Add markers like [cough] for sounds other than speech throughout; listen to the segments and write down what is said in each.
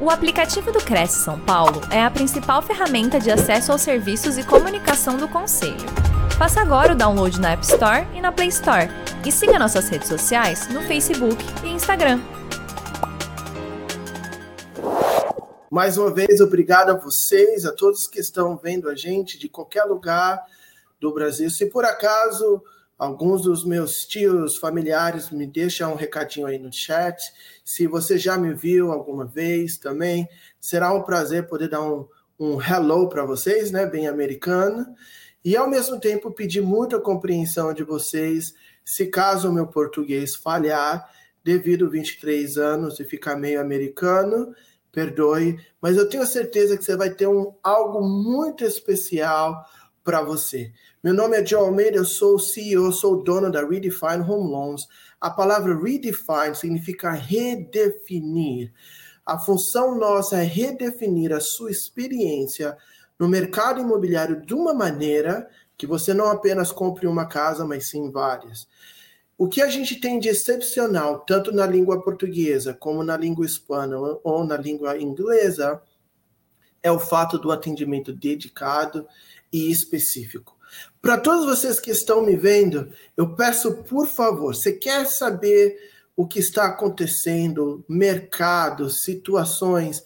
O aplicativo do Cresce São Paulo é a principal ferramenta de acesso aos serviços e comunicação do Conselho. Faça agora o download na App Store e na Play Store. E siga nossas redes sociais no Facebook e Instagram. Mais uma vez, obrigado a vocês, a todos que estão vendo a gente de qualquer lugar do Brasil. Se por acaso alguns dos meus tios familiares me deixam um recadinho aí no chat, se você já me viu alguma vez também, será um prazer poder dar um, um hello para vocês, né, bem americano, e ao mesmo tempo pedir muita compreensão de vocês, se caso o meu português falhar, devido a 23 anos e ficar meio americano, perdoe, mas eu tenho certeza que você vai ter um algo muito especial para você. Meu nome é Joe Almeida, eu sou CEO, sou dono da Redefine Home Loans. A palavra redefine significa redefinir. A função nossa é redefinir a sua experiência no mercado imobiliário de uma maneira que você não apenas compre uma casa, mas sim várias. O que a gente tem de excepcional, tanto na língua portuguesa como na língua hispana ou na língua inglesa, é o fato do atendimento dedicado e específico. Para todos vocês que estão me vendo, eu peço, por favor, você quer saber o que está acontecendo, mercado, situações,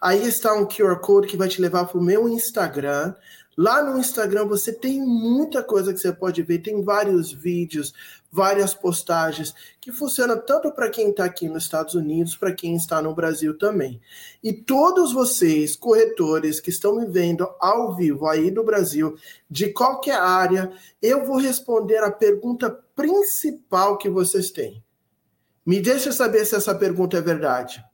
aí está um QR Code que vai te levar para o meu Instagram. Lá no Instagram você tem muita coisa que você pode ver, tem vários vídeos, várias postagens que funcionam tanto para quem está aqui nos Estados Unidos, para quem está no Brasil também. E todos vocês, corretores que estão me vendo ao vivo aí do Brasil, de qualquer área, eu vou responder a pergunta principal que vocês têm. Me deixa saber se essa pergunta é verdade.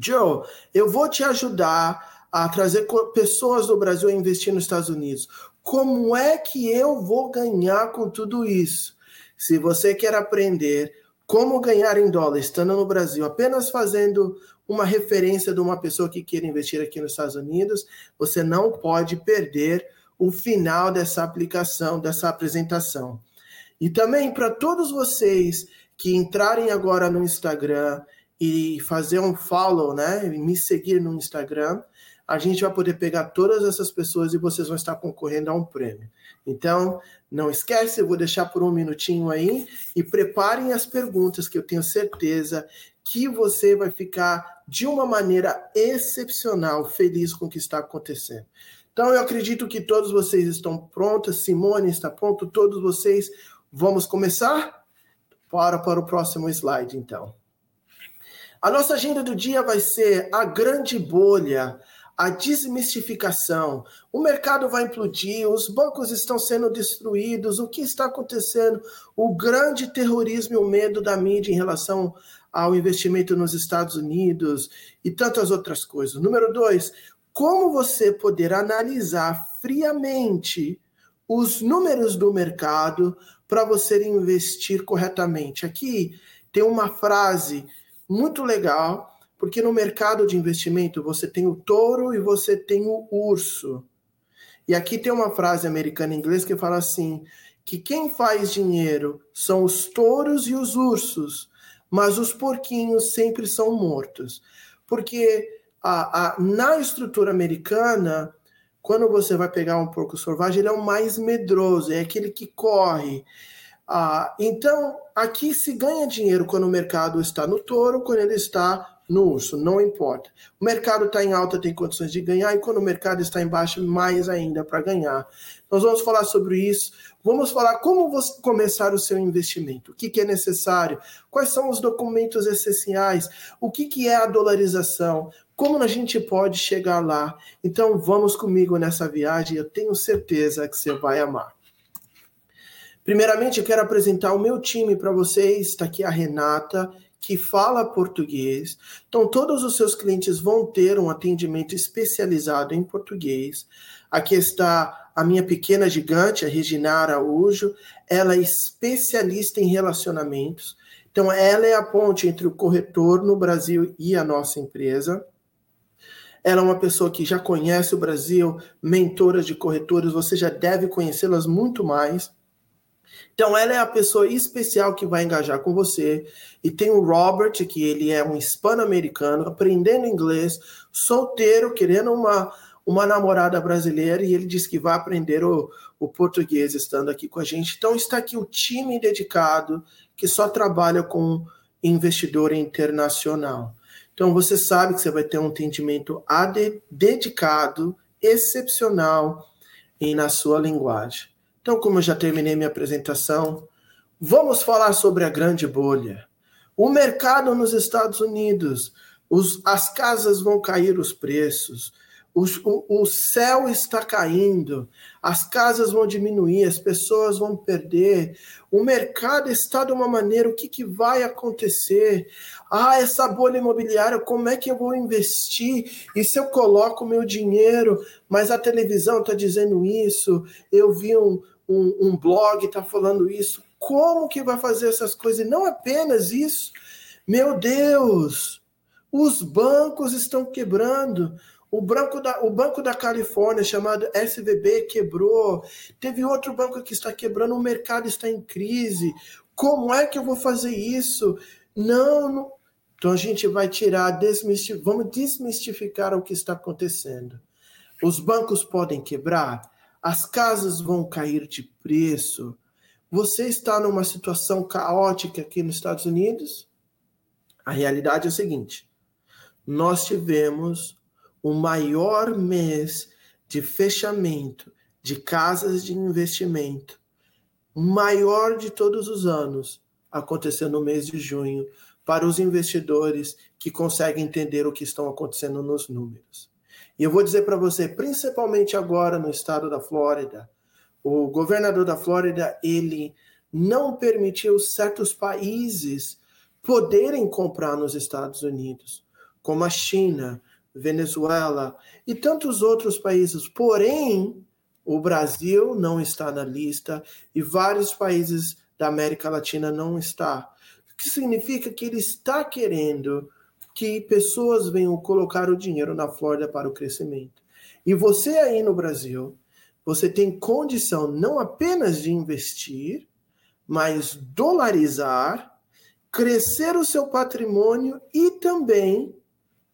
Joe, eu vou te ajudar a trazer pessoas do Brasil a investir nos Estados Unidos. Como é que eu vou ganhar com tudo isso? Se você quer aprender como ganhar em dólar estando no Brasil, apenas fazendo uma referência de uma pessoa que queira investir aqui nos Estados Unidos, você não pode perder o final dessa aplicação, dessa apresentação. E também para todos vocês que entrarem agora no Instagram e fazer um follow, né, me seguir no Instagram, a gente vai poder pegar todas essas pessoas e vocês vão estar concorrendo a um prêmio. Então, não esquece, eu vou deixar por um minutinho aí e preparem as perguntas que eu tenho certeza que você vai ficar de uma maneira excepcional feliz com o que está acontecendo. Então, eu acredito que todos vocês estão prontos, Simone está pronto, todos vocês. Vamos começar? Para para o próximo slide, então. A nossa agenda do dia vai ser a grande bolha a desmistificação. O mercado vai implodir, os bancos estão sendo destruídos, o que está acontecendo? O grande terrorismo e o medo da mídia em relação ao investimento nos Estados Unidos e tantas outras coisas. Número dois, como você poder analisar friamente os números do mercado para você investir corretamente. Aqui tem uma frase muito legal porque no mercado de investimento você tem o touro e você tem o urso. E aqui tem uma frase americana em inglês que fala assim: que quem faz dinheiro são os touros e os ursos, mas os porquinhos sempre são mortos. Porque a, a, na estrutura americana, quando você vai pegar um porco selvagem, ele é o mais medroso, é aquele que corre. Ah, então, aqui se ganha dinheiro quando o mercado está no touro, quando ele está no urso, não importa. O mercado está em alta, tem condições de ganhar, e quando o mercado está em baixa, mais ainda para ganhar. Nós vamos falar sobre isso. Vamos falar como você começar o seu investimento, o que, que é necessário, quais são os documentos essenciais, o que, que é a dolarização, como a gente pode chegar lá. Então, vamos comigo nessa viagem, eu tenho certeza que você vai amar. Primeiramente, eu quero apresentar o meu time para vocês. Está aqui a Renata que fala português. Então, todos os seus clientes vão ter um atendimento especializado em português. Aqui está a minha pequena gigante, a Regina Araújo. Ela é especialista em relacionamentos. Então, ela é a ponte entre o corretor no Brasil e a nossa empresa. Ela é uma pessoa que já conhece o Brasil, mentora de corretores, você já deve conhecê-las muito mais. Então, ela é a pessoa especial que vai engajar com você. E tem o Robert, que ele é um hispano-americano, aprendendo inglês, solteiro, querendo uma, uma namorada brasileira, e ele diz que vai aprender o, o português estando aqui com a gente. Então, está aqui o time dedicado que só trabalha com investidor internacional. Então, você sabe que você vai ter um atendimento AD, dedicado, excepcional e na sua linguagem. Então, como eu já terminei minha apresentação, vamos falar sobre a grande bolha. O mercado nos Estados Unidos, os, as casas vão cair os preços, o, o, céu está caindo, as casas vão diminuir, as pessoas vão perder, o mercado está de uma maneira, o que, que vai acontecer? Ah, essa bolha imobiliária, como é que eu vou investir? E se eu coloco meu dinheiro, mas a televisão está dizendo isso, eu vi um, um, um blog está falando isso. Como que vai fazer essas coisas? E não apenas isso. Meu Deus, os bancos estão quebrando. O, banco da, o Banco da Califórnia, chamado SVB, quebrou. Teve outro banco que está quebrando. O mercado está em crise. Como é que eu vou fazer isso? Não, não. Então a gente vai tirar, vamos desmistificar o que está acontecendo. Os bancos podem quebrar? As casas vão cair de preço. Você está numa situação caótica aqui nos Estados Unidos? A realidade é o seguinte: nós tivemos o maior mês de fechamento de casas de investimento, maior de todos os anos, acontecendo no mês de junho, para os investidores que conseguem entender o que estão acontecendo nos números. E eu vou dizer para você, principalmente agora no estado da Flórida, o governador da Flórida, ele não permitiu certos países poderem comprar nos Estados Unidos, como a China, Venezuela e tantos outros países. Porém, o Brasil não está na lista e vários países da América Latina não está. O que significa que ele está querendo que pessoas venham colocar o dinheiro na Flórida para o crescimento. E você aí no Brasil, você tem condição não apenas de investir, mas dolarizar, crescer o seu patrimônio e também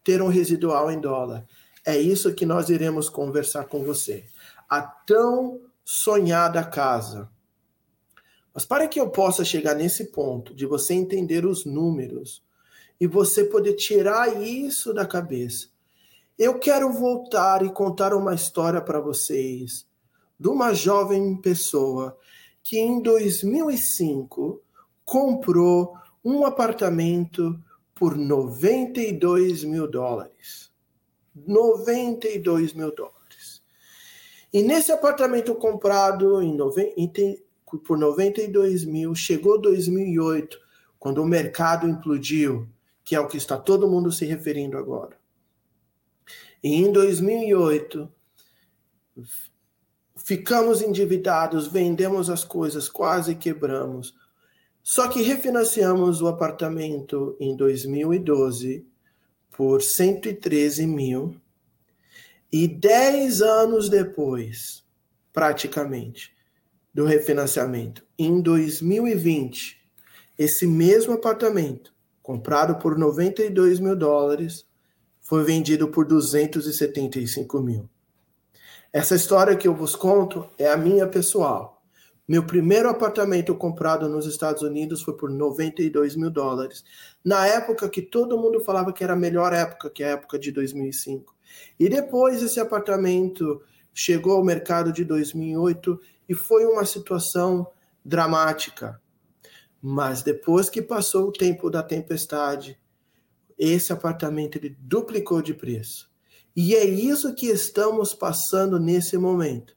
ter um residual em dólar. É isso que nós iremos conversar com você. A tão sonhada casa. Mas para que eu possa chegar nesse ponto de você entender os números, e você poder tirar isso da cabeça. Eu quero voltar e contar uma história para vocês de uma jovem pessoa que em 2005 comprou um apartamento por 92 mil dólares. 92 mil dólares. E nesse apartamento comprado em por 92 mil, chegou 2008, quando o mercado implodiu que é o que está todo mundo se referindo agora. E em 2008, ficamos endividados, vendemos as coisas, quase quebramos. Só que refinanciamos o apartamento em 2012 por 113 mil. E 10 anos depois, praticamente, do refinanciamento, em 2020, esse mesmo apartamento comprado por 92 mil dólares, foi vendido por 275 mil. Essa história que eu vos conto é a minha pessoal. Meu primeiro apartamento comprado nos Estados Unidos foi por 92 mil dólares, na época que todo mundo falava que era a melhor época, que é a época de 2005. E depois esse apartamento chegou ao mercado de 2008 e foi uma situação dramática. Mas depois que passou o tempo da tempestade, esse apartamento ele duplicou de preço. E é isso que estamos passando nesse momento.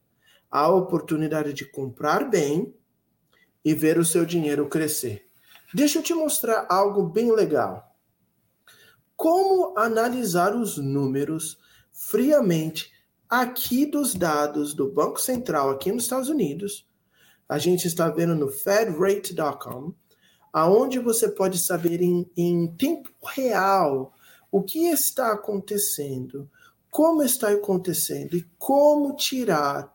A oportunidade de comprar bem e ver o seu dinheiro crescer. Deixa eu te mostrar algo bem legal. Como analisar os números friamente aqui dos dados do Banco Central aqui nos Estados Unidos a gente está vendo no fedrate.com, aonde você pode saber em, em tempo real o que está acontecendo, como está acontecendo e como tirar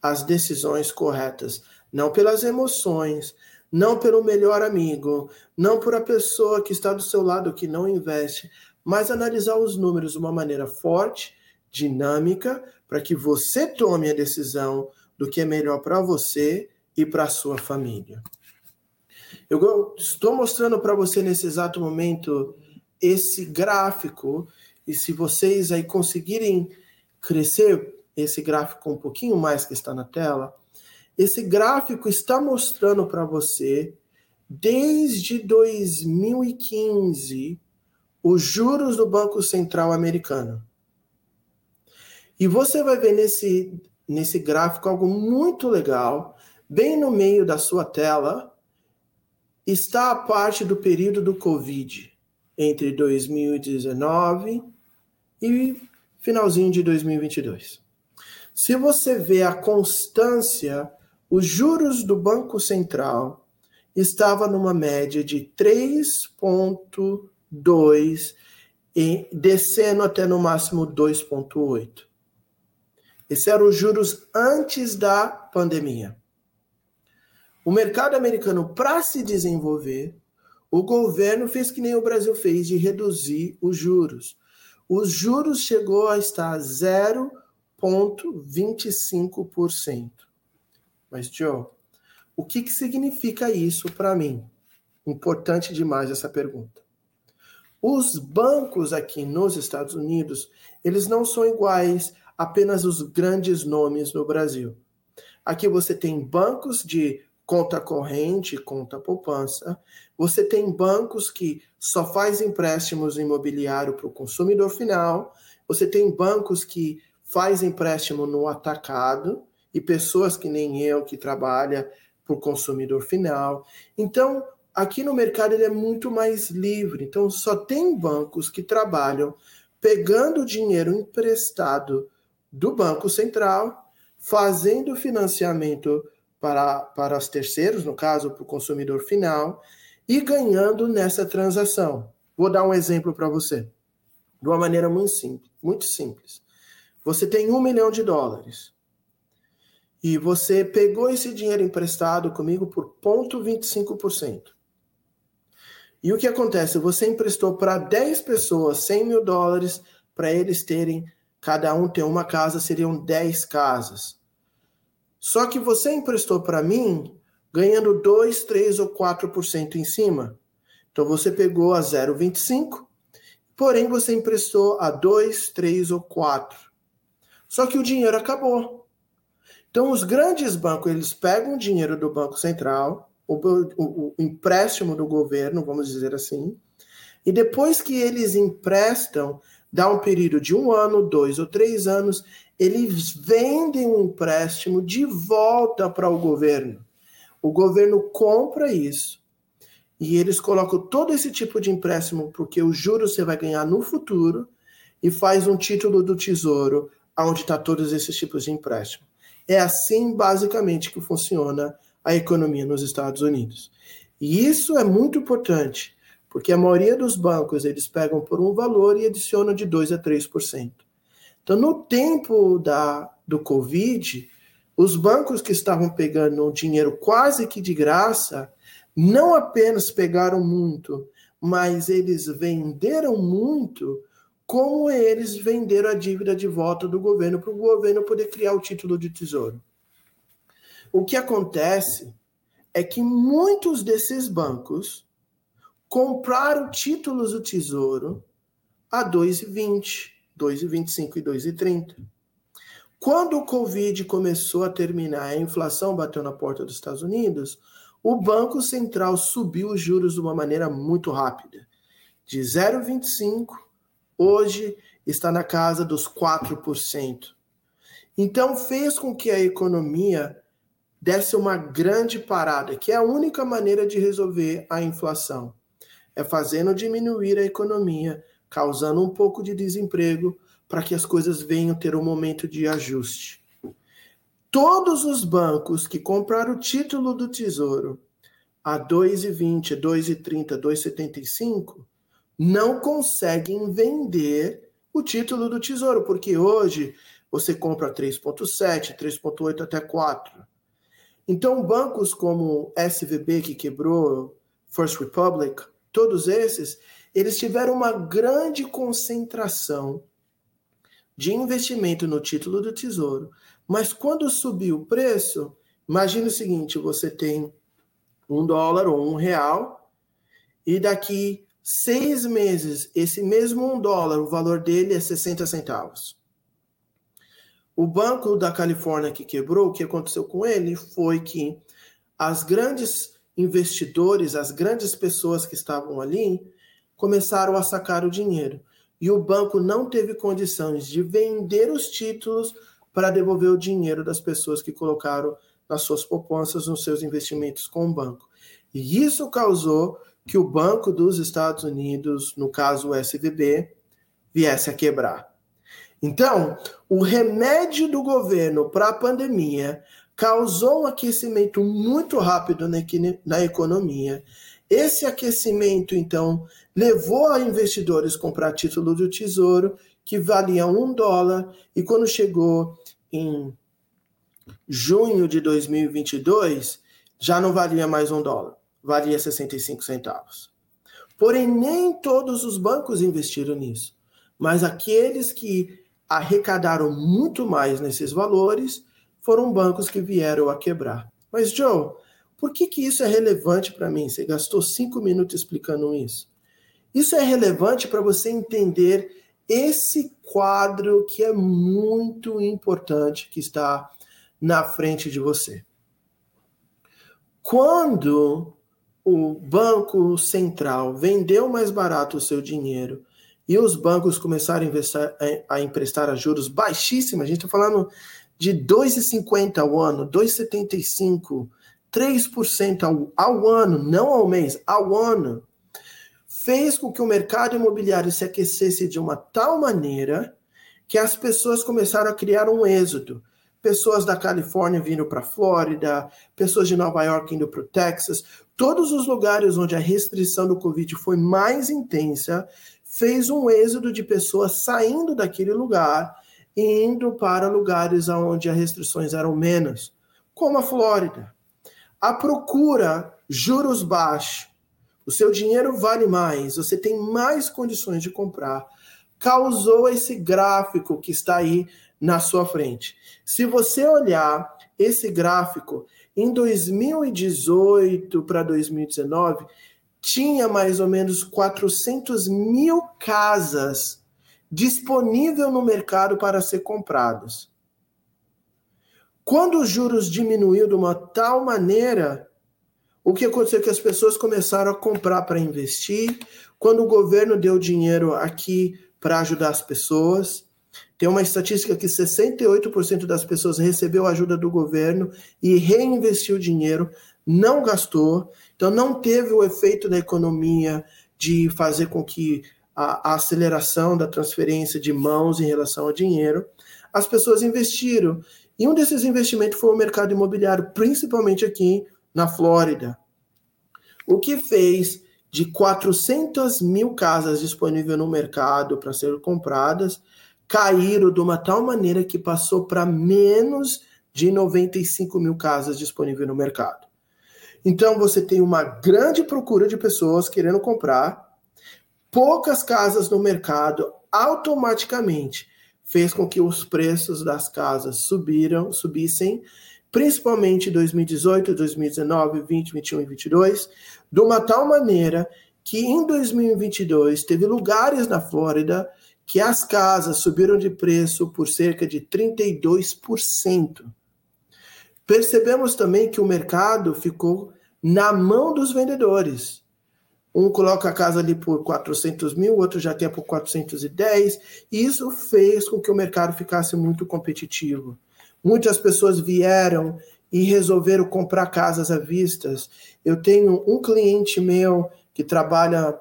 as decisões corretas. Não pelas emoções, não pelo melhor amigo, não por a pessoa que está do seu lado que não investe, mas analisar os números de uma maneira forte, dinâmica, para que você tome a decisão do que é melhor para você e para a sua família. Eu estou mostrando para você nesse exato momento esse gráfico, e se vocês aí conseguirem crescer esse gráfico um pouquinho mais que está na tela, esse gráfico está mostrando para você, desde 2015, os juros do Banco Central americano. E você vai ver nesse, nesse gráfico algo muito legal, bem no meio da sua tela, está a parte do período do Covid, entre 2019 e finalzinho de 2022. Se você vê a constância os juros do Banco Central estavam numa média de 3,2 e descendo até no máximo 2,8. Esses eram os juros antes da pandemia. O mercado americano, para se desenvolver, o governo fez que nem o Brasil fez, de reduzir os juros. Os juros chegou a estar 0,25%. Mas, Joe, o que, que significa isso para mim? Importante demais essa pergunta. Os bancos aqui nos Estados Unidos, eles não são iguais apenas os grandes nomes no Brasil. Aqui você tem bancos de conta corrente, conta poupança. Você tem bancos que só faz empréstimos imobiliário para o consumidor final. Você tem bancos que faz empréstimo no atacado e pessoas que nem eu que trabalha para o consumidor final. Então, aqui no mercado ele é muito mais livre. Então, só tem bancos que trabalham pegando dinheiro emprestado do Banco Central, fazendo financiamento para, para os terceiros, no caso, para o consumidor final, e ganhando nessa transação. Vou dar um exemplo para você, de uma maneira muito simples, muito simples. Você tem um milhão de dólares e você pegou esse dinheiro emprestado comigo por 0,25%. E o que acontece? Você emprestou para 10 pessoas 100 mil dólares para eles terem, cada um ter uma casa, seriam 10 casas. Só que você emprestou para mim ganhando 2, 3 ou 4% em cima. Então você pegou a 0,25, porém você emprestou a 2, 3 ou 4. Só que o dinheiro acabou. Então, os grandes bancos, eles pegam o dinheiro do Banco Central, o, o, o empréstimo do governo, vamos dizer assim, e depois que eles emprestam, dá um período de um ano, dois ou três anos, eles vendem o empréstimo de volta para o governo. O governo compra isso e eles colocam todo esse tipo de empréstimo, porque o juro você vai ganhar no futuro, e faz um título do tesouro onde está todos esses tipos de empréstimo. É assim, basicamente, que funciona a economia nos Estados Unidos. E isso é muito importante, porque a maioria dos bancos eles pegam por um valor e adicionam de 2 a 3%. Então, no tempo da, do Covid, os bancos que estavam pegando dinheiro quase que de graça, não apenas pegaram muito, mas eles venderam muito como eles venderam a dívida de volta do governo para o governo poder criar o título de tesouro. O que acontece é que muitos desses bancos compraram títulos do tesouro a 2,20, 2,25 e 2,30. Quando o Covid começou a terminar, a inflação bateu na porta dos Estados Unidos, o Banco Central subiu os juros de uma maneira muito rápida, de 0,25 hoje está na casa dos 4%. Então fez com que a economia desse uma grande parada, que é a única maneira de resolver a inflação. É fazendo diminuir a economia, causando um pouco de desemprego, para que as coisas venham ter um momento de ajuste. Todos os bancos que compraram o título do Tesouro a 2,20, 2,30, 2,75 não conseguem vender o título do Tesouro, porque hoje você compra 3,7, 3,8 até 4. Então, bancos como SVB, que quebrou, First Republic, todos esses, eles tiveram uma grande concentração de investimento no título do Tesouro. Mas quando subiu o preço, imagine o seguinte: você tem um dólar ou um real, e daqui seis meses, esse mesmo um dólar, o valor dele é 60 centavos. O Banco da Califórnia que quebrou, o que aconteceu com ele foi que as grandes investidores, as grandes pessoas que estavam ali, começaram a sacar o dinheiro. E o banco não teve condições de vender os títulos para devolver o dinheiro das pessoas que colocaram nas suas poupanças, nos seus investimentos com o banco. E isso causou que o Banco dos Estados Unidos, no caso o SVB, viesse a quebrar. Então, o remédio do governo para a pandemia causou um aquecimento muito rápido na, economia. Esse aquecimento, então, levou a investidores comprar título do Tesouro que valiam um dólar, e quando chegou em junho de 2022, já não valia mais um dólar valia 65 centavos. Porém, nem todos os bancos investiram nisso, mas aqueles que arrecadaram muito mais nesses valores foram bancos que vieram a quebrar. Mas, Joe, por que, que isso é relevante para mim? Você gastou cinco minutos explicando isso. Isso é relevante para você entender esse quadro que é muito importante que está na frente de você. Quando o Banco Central vendeu mais barato o seu dinheiro e os bancos começaram a, a, emprestar a juros baixíssimos, a gente está falando de 2,50 ao ano, 2,75, 3% ao, ao ano, não ao mês, ao ano, fez com que o mercado imobiliário se aquecesse de uma tal maneira que as pessoas começaram a criar um êxodo pessoas da Califórnia vindo para a Flórida, pessoas de Nova York indo para o Texas, todos os lugares onde a restrição do Covid foi mais intensa, fez um êxodo de pessoas saindo daquele lugar e indo para lugares onde as restrições eram menos, como a Flórida. A procura, juros baixos, o seu dinheiro vale mais, você tem mais condições de comprar, causou esse gráfico que está aí na sua frente. Se você olhar esse gráfico, em 2018 para 2019, tinha mais ou menos 400 mil casas disponível no mercado para ser compradas. Quando os juros diminuiu de uma tal maneira, o que aconteceu é que as pessoas começaram a comprar para investir. Quando o governo deu dinheiro aqui para ajudar as pessoas, tem uma estatística que 68% das pessoas recebeu ajuda do governo e reinvestiu dinheiro, não gastou, então não teve o efeito da economia de fazer com que a, a aceleração da transferência de mãos em relação ao dinheiro. As pessoas investiram. E um desses investimentos foi o mercado imobiliário, principalmente aqui na Flórida. O que fez de 400 mil casas disponíveis no mercado para serem compradas, caíram de uma tal maneira que passou para menos de 95 mil casas disponíveis no mercado. Então você tem uma grande procura de pessoas querendo comprar, poucas casas no mercado, automaticamente fez com que os preços das casas subiram, subissem, principalmente em 2018, 2019, 20, 21 e 22, de uma tal maneira que em 2022 teve lugares na Flórida que as casas subiram de preço por cerca de 32%. Percebemos também que o mercado ficou na mão dos vendedores. Um coloca a casa ali por 400 mil, outro já quer por 410, e isso fez com que o mercado ficasse muito competitivo. Muitas pessoas vieram e resolveram comprar casas à vista. Eu tenho um cliente meu que trabalha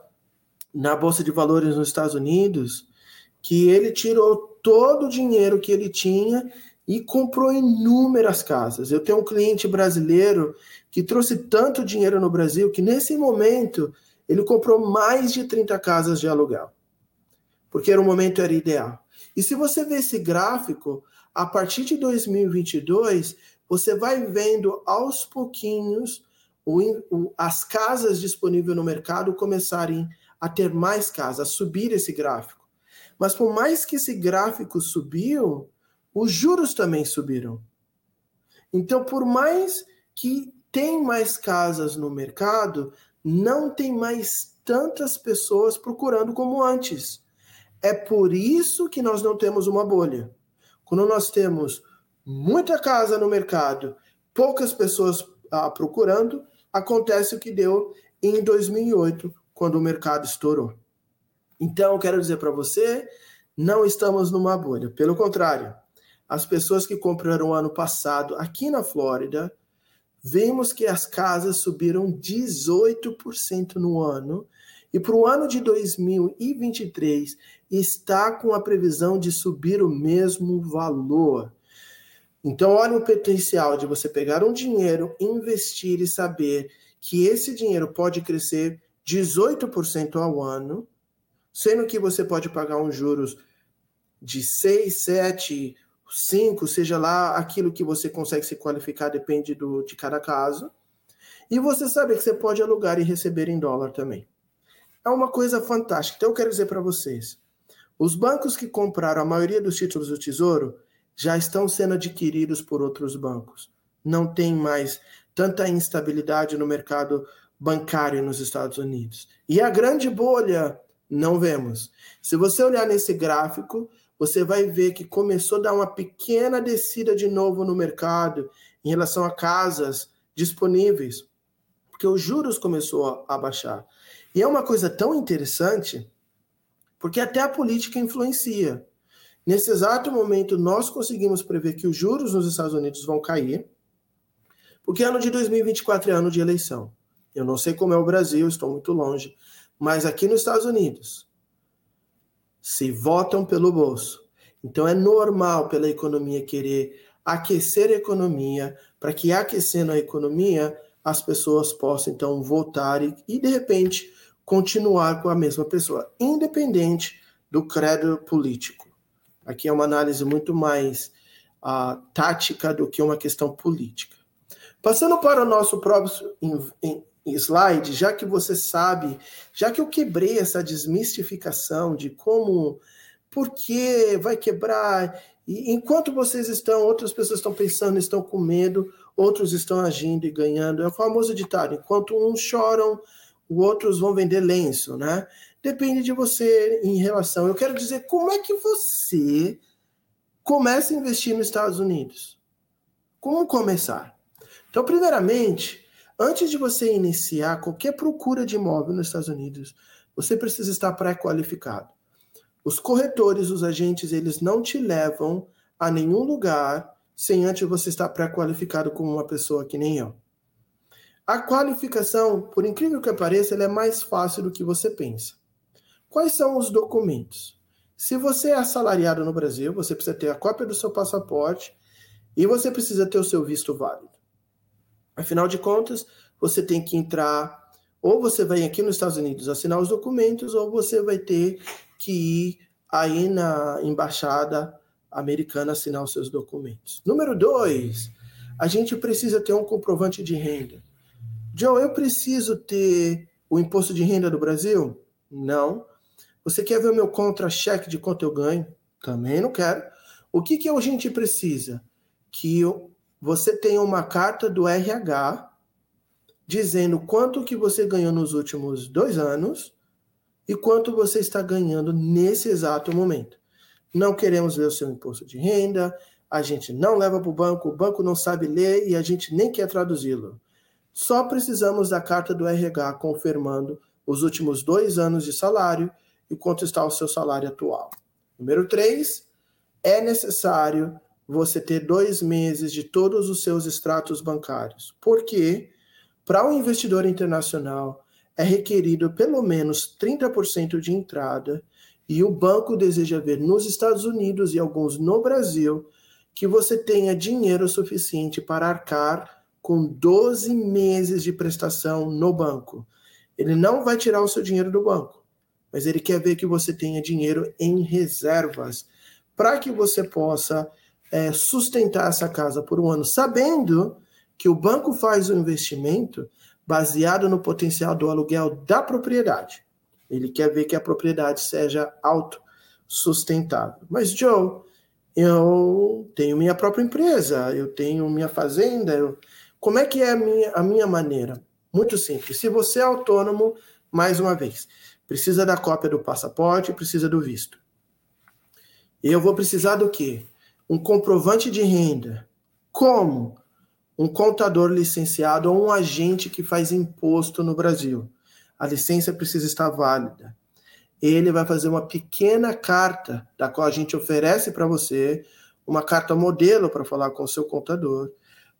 na Bolsa de Valores nos Estados Unidos, que ele tirou todo o dinheiro que ele tinha e comprou inúmeras casas. Eu tenho um cliente brasileiro que trouxe tanto dinheiro no Brasil que nesse momento ele comprou mais de 30 casas de aluguel. Porque era o momento era ideal. E se você ver esse gráfico, a partir de 2022, você vai vendo aos pouquinhos o, o, as casas disponíveis no mercado começarem a ter mais casas, a subir esse gráfico. Mas por mais que esse gráfico subiu, os juros também subiram. Então, por mais que tem mais casas no mercado, não tem mais tantas pessoas procurando como antes. É por isso que nós não temos uma bolha. Quando nós temos muita casa no mercado, poucas pessoas ah, procurando, acontece o que deu em 2008, quando o mercado estourou. Então, quero dizer para você, não estamos numa bolha. Pelo contrário, as pessoas que compraram ano passado aqui na Flórida, vemos que as casas subiram 18% no ano e para o ano de 2023 está com a previsão de subir o mesmo valor. Então, olha o potencial de você pegar um dinheiro, investir e saber que esse dinheiro pode crescer 18% ao ano, sendo que você pode pagar uns juros de 6, 7, 5, seja lá aquilo que você consegue se qualificar, depende do, de cada caso. E você sabe que você pode alugar e receber em dólar também. É uma coisa fantástica. Então eu quero dizer para vocês, os bancos que compraram a maioria dos títulos do Tesouro já estão sendo adquiridos por outros bancos. Não tem mais tanta instabilidade no mercado bancário nos Estados Unidos. E a grande bolha não vemos. Se você olhar nesse gráfico, você vai ver que começou a dar uma pequena descida de novo no mercado em relação a casas disponíveis, porque os juros começou a baixar. E é uma coisa tão interessante, porque até a política influencia. Nesse exato momento, nós conseguimos prever que os juros nos Estados Unidos vão cair, porque ano de 2024 é ano de eleição. Eu não sei como é o Brasil, estou muito longe, mas aqui nos Estados Unidos, se votam pelo bolso. Então é normal pela economia querer aquecer a economia, para que aquecendo a economia, as pessoas possam então votar e, e de repente continuar com a mesma pessoa, independente do credo político. Aqui é uma análise muito mais uh, tática do que uma questão política. Passando para o nosso próximo slide, já que você sabe, já que eu quebrei essa desmistificação de como, por que vai quebrar, e enquanto vocês estão, outras pessoas estão pensando, estão com medo, outros estão agindo e ganhando. É o famoso ditado: enquanto uns choram, os outros vão vender lenço, né? Depende de você em relação. Eu quero dizer, como é que você começa a investir nos Estados Unidos? Como começar? Então, primeiramente, antes de você iniciar qualquer procura de imóvel nos Estados Unidos, você precisa estar pré-qualificado. Os corretores, os agentes, eles não te levam a nenhum lugar sem antes você estar pré-qualificado como uma pessoa que nem eu. A qualificação, por incrível que pareça, ela é mais fácil do que você pensa. Quais são os documentos? Se você é assalariado no Brasil, você precisa ter a cópia do seu passaporte e você precisa ter o seu visto válido. Afinal de contas, você tem que entrar, ou você vai aqui nos Estados Unidos assinar os documentos, ou você vai ter que ir aí na embaixada americana assinar os seus documentos. Número dois, a gente precisa ter um comprovante de renda. Joe, eu preciso ter o imposto de renda do Brasil? Não. Você quer ver o meu contra-cheque de quanto eu ganho? Também não quero. O que, que a gente precisa? Que você tenha uma carta do RH dizendo quanto que você ganhou nos últimos dois anos e quanto você está ganhando nesse exato momento. Não queremos ver o seu imposto de renda, a gente não leva para o banco, o banco não sabe ler e a gente nem quer traduzi-lo. Só precisamos da carta do RH confirmando os últimos dois anos de salário e quanto está o seu salário atual. Número três, é necessário você ter dois meses de todos os seus extratos bancários. Porque, para um investidor internacional, é requerido pelo menos 30% de entrada e o banco deseja ver nos Estados Unidos e alguns no Brasil que você tenha dinheiro suficiente para arcar com 12 meses de prestação no banco. Ele não vai tirar o seu dinheiro do banco, mas ele quer ver que você tenha dinheiro em reservas para que você possa é, sustentar essa casa por um ano, sabendo que o banco faz o investimento baseado no potencial do aluguel da propriedade. Ele quer ver que a propriedade seja autossustentável. Mas, Joe, eu tenho minha própria empresa, eu tenho minha fazenda. Eu... Como é que é a minha, a minha maneira? Muito simples. Se você é autônomo, mais uma vez, precisa da cópia do passaporte, precisa do visto. Eu vou precisar do quê? Um comprovante de renda. Como? Um contador licenciado ou um agente que faz imposto no Brasil. A licença precisa estar válida. Ele vai fazer uma pequena carta, da qual a gente oferece para você, uma carta modelo para falar com o seu contador.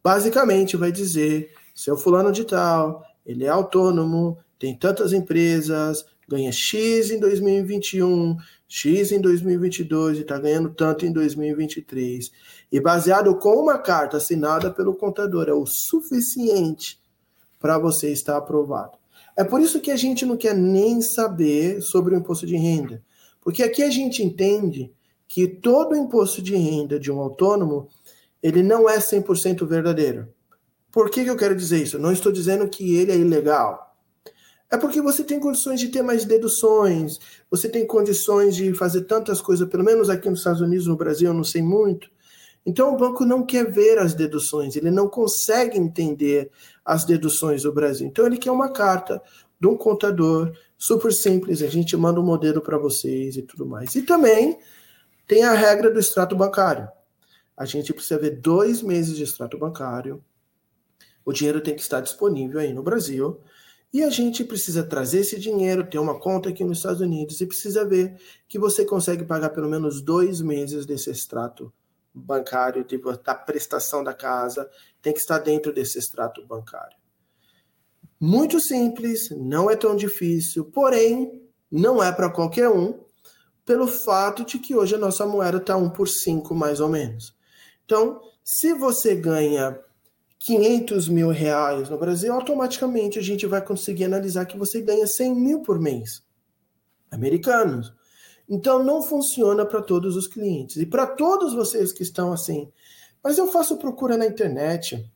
Basicamente, vai dizer: seu fulano de tal, ele é autônomo, tem tantas empresas, ganha X em 2021, X em 2022 e está ganhando tanto em 2023. E baseado com uma carta assinada pelo contador, é o suficiente para você estar aprovado. É por isso que a gente não quer nem saber sobre o imposto de renda. Porque aqui a gente entende que todo imposto de renda de um autônomo, ele não é 100% verdadeiro. Por que, que eu quero dizer isso? não estou dizendo que ele é ilegal. É porque você tem condições de ter mais deduções, você tem condições de fazer tantas coisas, pelo menos aqui nos Estados Unidos, no Brasil, eu não sei muito. Então o banco não quer ver as deduções, ele não consegue entender as deduções do Brasil. Então ele quer uma carta de um contador, super simples, a gente manda um modelo para vocês e tudo mais. E também tem a regra do extrato bancário. A gente precisa ver dois meses de extrato bancário. O dinheiro tem que estar disponível aí no Brasil. E a gente precisa trazer esse dinheiro, ter uma conta aqui nos Estados Unidos e precisa ver que você consegue pagar pelo menos dois meses desse extrato bancário, tipo, da prestação da casa, tem que estar dentro desse extrato bancário. Muito simples, não é tão difícil, porém, não é para qualquer um, pelo fato de que hoje a nossa moeda está 1 por 5, mais ou menos. Então, se você ganha 500 mil reais no Brasil, automaticamente a gente vai conseguir analisar que você ganha 100 mil por mês. Americanos. Então não funciona para todos os clientes. E para todos vocês que estão assim, mas eu faço procura na internet,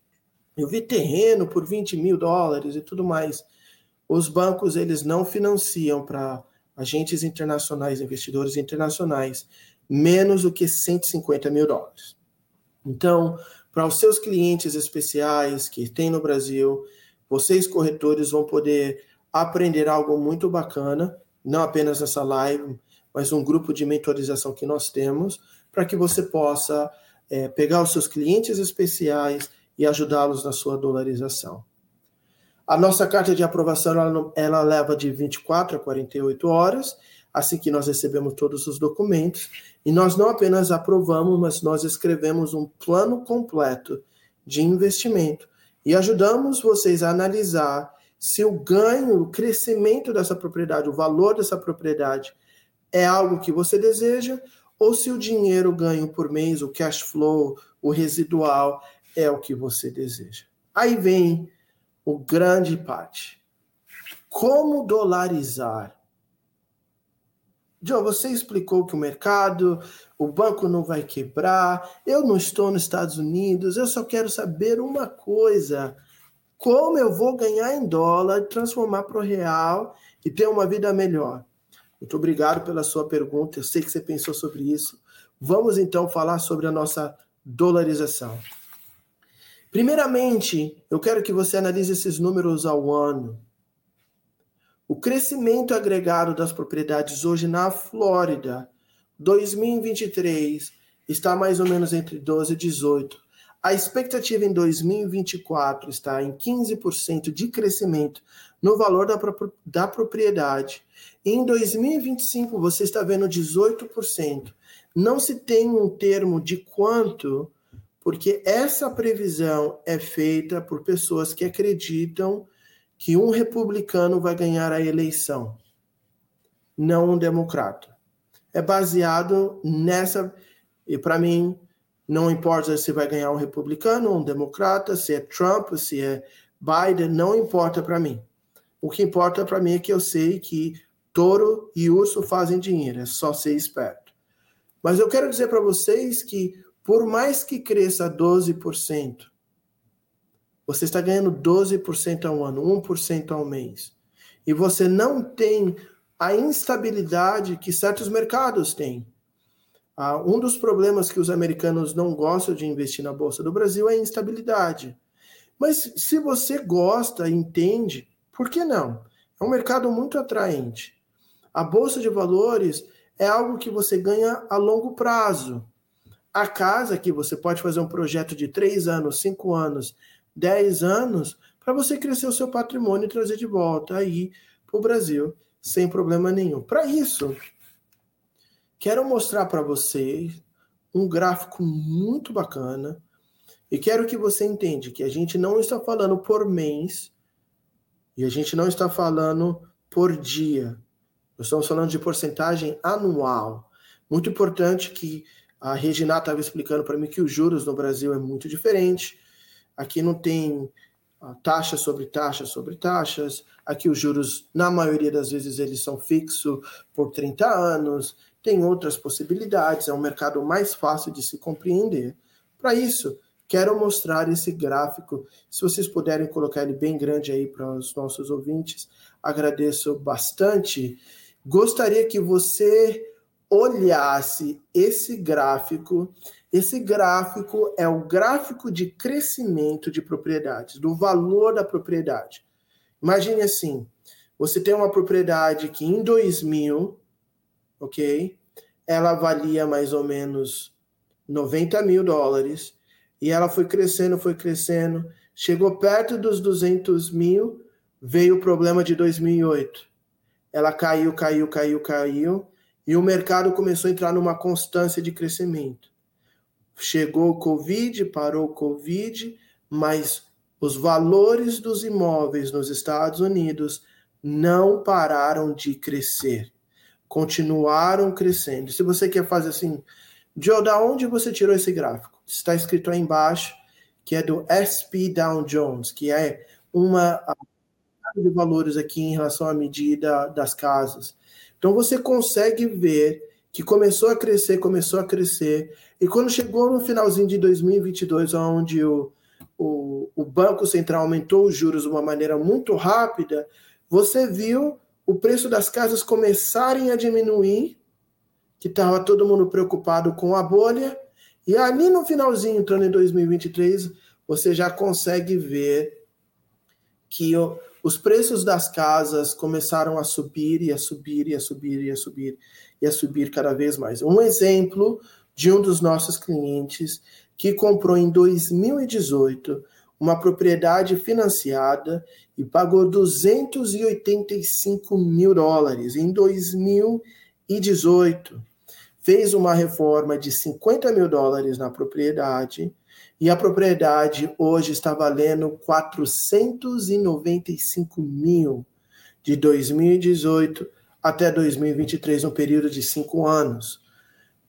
eu vi terreno por 20 mil dólares e tudo mais. Os bancos eles não financiam para agentes internacionais, investidores internacionais, menos do que 150 mil dólares. Então, para os seus clientes especiais que tem no Brasil. Vocês, corretores, vão poder aprender algo muito bacana, não apenas nessa live, mas um grupo de mentorização que nós temos, para que você possa é, pegar os seus clientes especiais e ajudá-los na sua dolarização. A nossa carta de aprovação ela, ela leva de 24 a 48 horas assim que nós recebemos todos os documentos, e nós não apenas aprovamos, mas nós escrevemos um plano completo de investimento e ajudamos vocês a analisar se o ganho, o crescimento dessa propriedade, o valor dessa propriedade é algo que você deseja ou se o dinheiro ganho por mês, o cash flow, o residual é o que você deseja. Aí vem o grande parte. Como dolarizar Joe, você explicou que o mercado, o banco não vai quebrar, eu não estou nos Estados Unidos, eu só quero saber uma coisa: como eu vou ganhar em dólar, transformar para o real e ter uma vida melhor? Muito obrigado pela sua pergunta, eu sei que você pensou sobre isso. Vamos então falar sobre a nossa dolarização. Primeiramente, eu quero que você analise esses números ao ano. O crescimento agregado das propriedades hoje na Flórida, 2023, está mais ou menos entre 12 e 18. A expectativa em 2024 está em 15% de crescimento no valor da, da propriedade. Em 2025 você está vendo 18%. Não se tem um termo de quanto, porque essa previsão é feita por pessoas que acreditam que um republicano vai ganhar a eleição, não um democrata. É baseado nessa. E para mim, não importa se vai ganhar um republicano ou um democrata, se é Trump, se é Biden, não importa para mim. O que importa para mim é que eu sei que touro e urso fazem dinheiro, é só ser esperto. Mas eu quero dizer para vocês que por mais que cresça 12%, você está ganhando 12% ao ano, 1% ao mês. E você não tem a instabilidade que certos mercados têm. Ah, um dos problemas que os americanos não gostam de investir na Bolsa do Brasil é a instabilidade. Mas se você gosta, entende, por que não? É um mercado muito atraente. A Bolsa de Valores é algo que você ganha a longo prazo. A casa que você pode fazer um projeto de 3 anos, 5 anos, 10 anos, para você crescer o seu patrimônio e trazer de volta aí para o Brasil sem problema nenhum. Para isso, quero mostrar para vocês um gráfico muito bacana e quero que você entenda que a gente não está falando por mês e a gente não está falando por dia. Nós estamos falando de porcentagem anual. Muito importante que a Regina estava explicando para mim que os juros no Brasil é muito diferente. Aqui não tem taxa sobre taxa sobre taxas. Aqui os juros, na maioria das vezes, eles são fixos por 30 anos. Tem outras possibilidades, é um mercado mais fácil de se compreender. Para isso, quero mostrar esse gráfico. Se vocês puderem colocar ele bem grande aí para os nossos ouvintes, agradeço bastante. Gostaria que você olhasse esse gráfico esse gráfico é o gráfico de crescimento de propriedades, do valor da propriedade. Imagine assim: você tem uma propriedade que em 2000, ok? Ela valia mais ou menos 90 mil dólares e ela foi crescendo, foi crescendo, chegou perto dos 200 mil, veio o problema de 2008. Ela caiu, caiu, caiu, caiu e o mercado começou a entrar numa constância de crescimento. Chegou o Covid, parou o Covid, mas os valores dos imóveis nos Estados Unidos não pararam de crescer. Continuaram crescendo. Se você quer fazer assim, Joe, da onde você tirou esse gráfico? Está escrito aí embaixo que é do SP Dow Jones, que é uma de valores aqui em relação à medida das casas. Então você consegue ver que começou a crescer, começou a crescer, e quando chegou no finalzinho de 2022, onde o, o, o Banco Central aumentou os juros de uma maneira muito rápida, você viu o preço das casas começarem a diminuir, que estava todo mundo preocupado com a bolha, e ali no finalzinho, entrando em 2023, você já consegue ver que o, os preços das casas começaram a subir e a subir e a subir e a subir e a subir cada vez mais. Um exemplo de um dos nossos clientes que comprou em 2018 uma propriedade financiada e pagou 285 mil dólares em 2018. Fez uma reforma de 50 mil dólares na propriedade e a propriedade hoje está valendo 495 mil de 2018 até 2023, um período de cinco anos.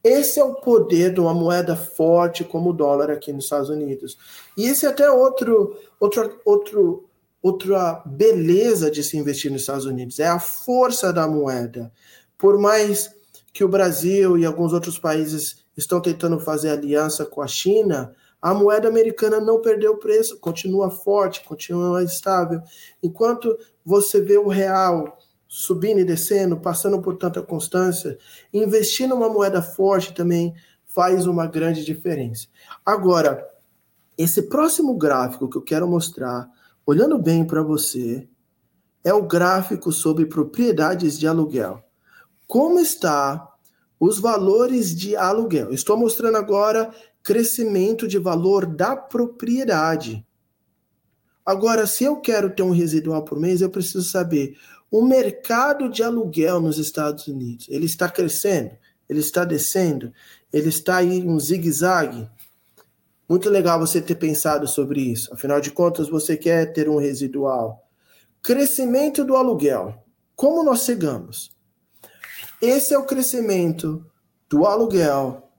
Esse é o poder de uma moeda forte como o dólar aqui nos Estados Unidos. E esse é até outro, outro, outro, outra beleza de se investir nos Estados Unidos, é a força da moeda. Por mais que o Brasil e alguns outros países estão tentando fazer aliança com a China, a moeda americana não perdeu preço, continua forte, continua estável. Enquanto você vê o real subindo e descendo, passando por tanta constância, investir numa moeda forte também faz uma grande diferença. Agora, esse próximo gráfico que eu quero mostrar, olhando bem para você, é o gráfico sobre propriedades de aluguel. Como está os valores de aluguel? Estou mostrando agora crescimento de valor da propriedade. Agora, se eu quero ter um residual por mês, eu preciso saber o mercado de aluguel nos Estados Unidos. Ele está crescendo? Ele está descendo? Ele está aí um zigue-zague? Muito legal você ter pensado sobre isso. Afinal de contas, você quer ter um residual. Crescimento do aluguel. Como nós chegamos? Esse é o crescimento do aluguel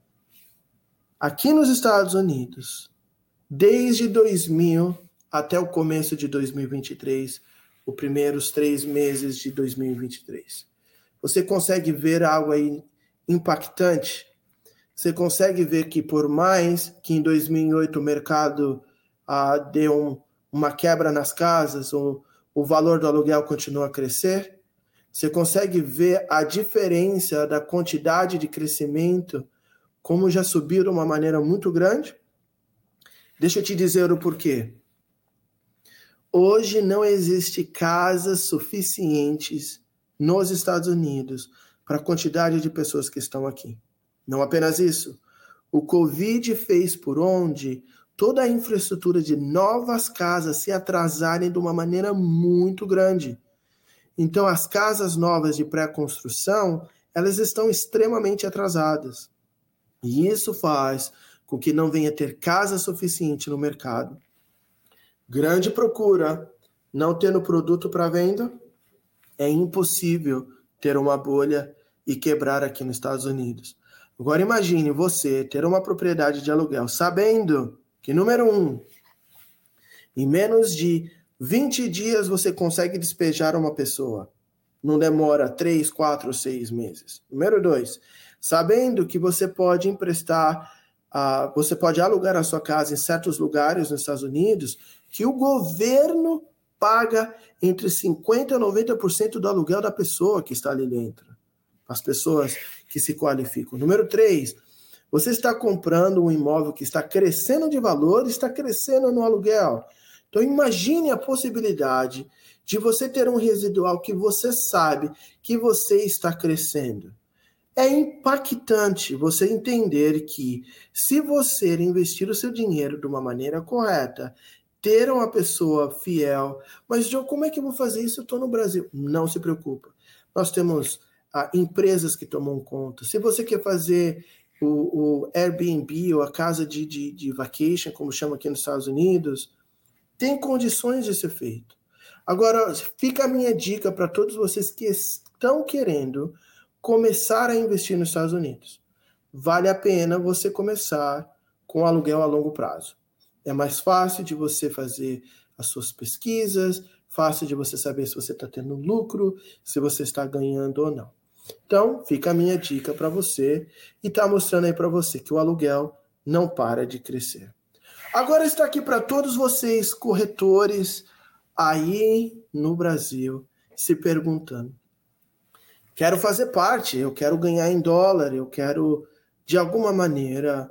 aqui nos Estados Unidos, desde 2000 até o começo de 2023, os primeiros três meses de 2023. Você consegue ver algo aí impactante? você consegue ver que por mais que em 2008 o mercado ah, deu um, uma quebra nas casas, o, valor do aluguel continua a crescer, você consegue ver a diferença da quantidade de crescimento, como já subiu de uma maneira muito grande? Deixa eu te dizer o porquê. Hoje não existe casas suficientes nos Estados Unidos para a quantidade de pessoas que estão aqui. Não apenas isso, o Covid fez por onde toda a infraestrutura de novas casas se atrasarem de uma maneira muito grande. Então, as casas novas de pré-construção, elas estão extremamente atrasadas. E isso faz com que não venha ter casa suficiente no mercado. Grande procura, não tendo produto para venda, é impossível ter uma bolha e quebrar aqui nos Estados Unidos. Agora imagine você ter uma propriedade de aluguel sabendo que, número um, em menos de 20 dias você consegue despejar uma pessoa. Não demora 3, 4 ou 6 meses. Número dois, sabendo que você pode emprestar, uh, você pode alugar a sua casa em certos lugares nos Estados Unidos, que o governo paga entre 50% e 90% do aluguel da pessoa que está ali dentro. As pessoas que se qualificam. Número três, você está comprando um imóvel que está crescendo de valor, está crescendo no aluguel. Então imagine a possibilidade de você ter um residual que você sabe que você está crescendo. É impactante você entender que se você investir o seu dinheiro de uma maneira correta, ter uma pessoa fiel, mas Joe, como é que eu vou fazer isso? Eu estou no Brasil. Não se preocupa. Nós temos a empresas que tomam conta. Se você quer fazer o, o Airbnb ou a casa de, de, de vacation, como chama aqui nos Estados Unidos, tem condições de ser feito. Agora, fica a minha dica para todos vocês que estão querendo começar a investir nos Estados Unidos. Vale a pena você começar com aluguel a longo prazo. É mais fácil de você fazer as suas pesquisas, fácil de você saber se você está tendo lucro, se você está ganhando ou não. Então, fica a minha dica para você e está mostrando aí para você que o aluguel não para de crescer. Agora está aqui para todos vocês, corretores aí no Brasil, se perguntando: quero fazer parte, eu quero ganhar em dólar, eu quero de alguma maneira.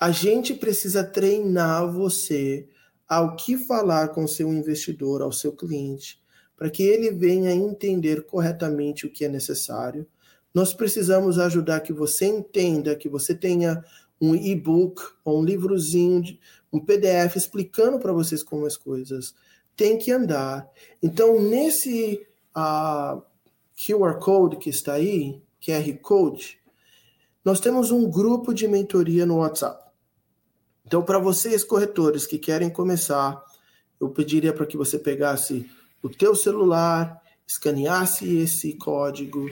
A gente precisa treinar você ao que falar com seu investidor, ao seu cliente, para que ele venha entender corretamente o que é necessário. Nós precisamos ajudar que você entenda, que você tenha um e-book ou um livrozinho, um PDF explicando para vocês como as coisas têm que andar. Então, nesse uh, QR Code que está aí, QR Code, nós temos um grupo de mentoria no WhatsApp. Então, para vocês corretores que querem começar, eu pediria para que você pegasse o teu celular, escaneasse esse código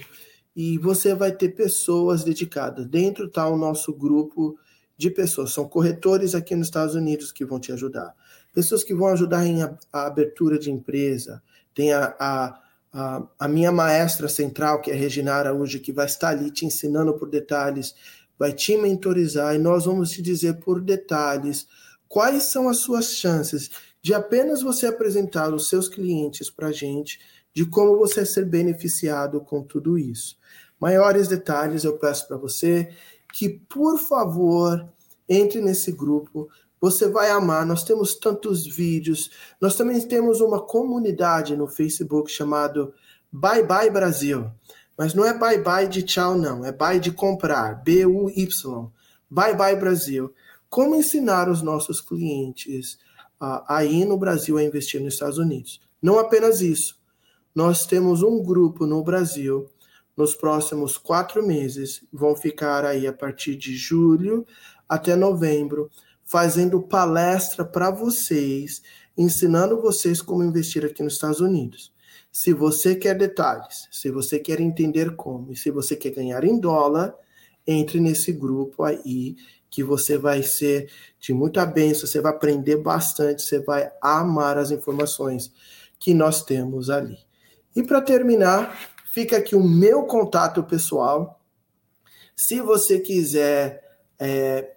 e você vai ter pessoas dedicadas. Dentro está o nosso grupo de pessoas. São corretores aqui nos Estados Unidos que vão te ajudar. Pessoas que vão ajudar em a, a abertura de empresa. Tem a, a, a, a, minha maestra central, que é a Reginara hoje, que vai estar ali te ensinando por detalhes, vai te mentorizar e nós vamos te dizer por detalhes quais são as suas chances de apenas você apresentar os seus clientes para a gente, de como você ser beneficiado com tudo isso. Maiores detalhes eu peço para você que, por favor, entre nesse grupo. Você vai amar. Nós temos tantos vídeos. Nós também temos uma comunidade no Facebook chamado Bye Bye Brasil. Mas não é bye bye de tchau, não. É bye de comprar. B-U-Y. Bye Bye Brasil. Como ensinar os nossos clientes aí no Brasil a investir nos Estados Unidos. Não apenas isso, nós temos um grupo no Brasil, nos próximos quatro meses, vão ficar aí a partir de julho até novembro, fazendo palestra para vocês, ensinando vocês como investir aqui nos Estados Unidos. Se você quer detalhes, se você quer entender como, e se você quer ganhar em dólar, entre nesse grupo aí que você vai ser de muita bênção, você vai aprender bastante, você vai amar as informações que nós temos ali. E para terminar, fica aqui o meu contato pessoal. Se você quiser é,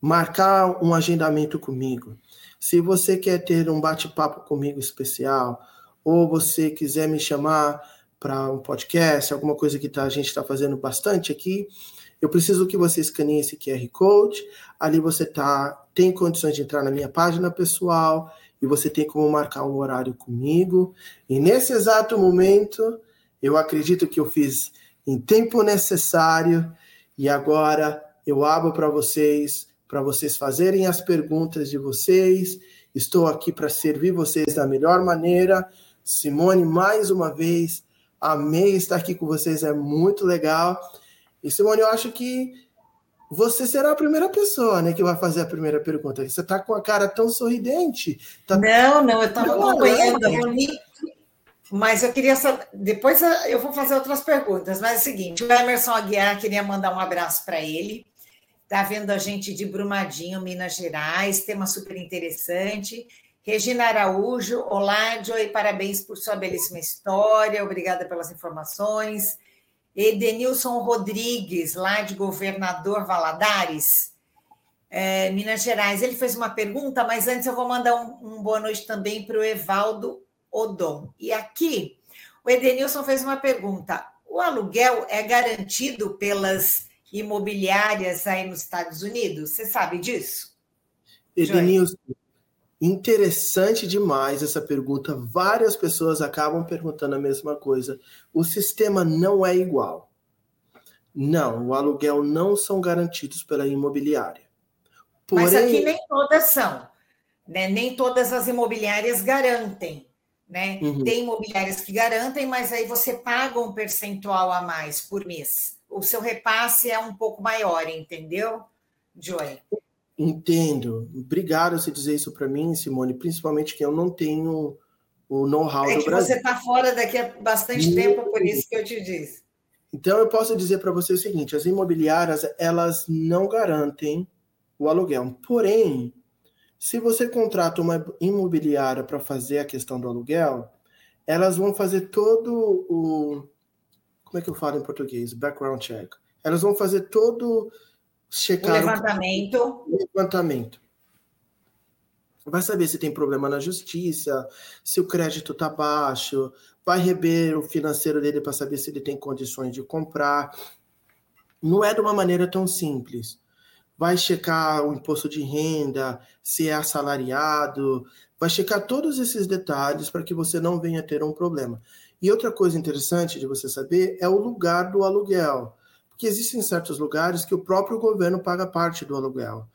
marcar um agendamento comigo. Se você quer ter um bate-papo comigo especial, ou você quiser me chamar para um podcast, alguma coisa que tá, a gente está fazendo bastante aqui, eu preciso que você escaneie esse QR Code. Ali você tá, tem condições de entrar na minha página pessoal e você tem como marcar um horário comigo. E nesse exato momento, eu acredito que eu fiz em tempo necessário e agora eu abro para vocês, para vocês fazerem as perguntas de vocês. Estou aqui para servir vocês da melhor maneira. Simone, mais uma vez, amei estar aqui com vocês, é muito legal. E Simone, eu acho que você será a primeira pessoa, né, que vai fazer a primeira pergunta. Você está com a cara tão sorridente. Tá... Não, não, eu estava acompanhando mas eu queria saber. Depois eu vou fazer outras perguntas, mas é o seguinte: o Emerson Aguiar queria mandar um abraço para ele. Está vendo a gente de Brumadinho, Minas Gerais, tema super interessante. Regina Araújo, olá, Joy, parabéns por sua belíssima história, obrigada pelas informações. Edenilson Rodrigues, lá de Governador Valadares, é, Minas Gerais. Ele fez uma pergunta, mas antes eu vou mandar um, um boa noite também para o Evaldo Odon. E aqui, o Edenilson fez uma pergunta: o aluguel é garantido pelas imobiliárias aí nos Estados Unidos? Você sabe disso? Edenilson, Interessante demais essa pergunta. Várias pessoas acabam perguntando a mesma coisa. O sistema não é igual. Não, o aluguel não são garantidos pela imobiliária. Porém... Mas aqui nem todas são. Né? Nem todas as imobiliárias garantem. Né? Uhum. Tem imobiliárias que garantem, mas aí você paga um percentual a mais por mês. O seu repasse é um pouco maior, entendeu, Joy? Entendo. Obrigado você dizer isso para mim, Simone, principalmente que eu não tenho o know-how é do Brasil. Você está fora daqui a bastante tempo, por isso que eu te disse. Então eu posso dizer para você o seguinte: as imobiliárias elas não garantem o aluguel. Porém, se você contrata uma imobiliária para fazer a questão do aluguel, elas vão fazer todo o como é que eu falo em português? Background check. Elas vão fazer todo checar o levantamento. O levantamento. Vai saber se tem problema na justiça, se o crédito está baixo, vai rever o financeiro dele para saber se ele tem condições de comprar. Não é de uma maneira tão simples. Vai checar o imposto de renda, se é assalariado, vai checar todos esses detalhes para que você não venha ter um problema. E outra coisa interessante de você saber é o lugar do aluguel porque existem certos lugares que o próprio governo paga parte do aluguel.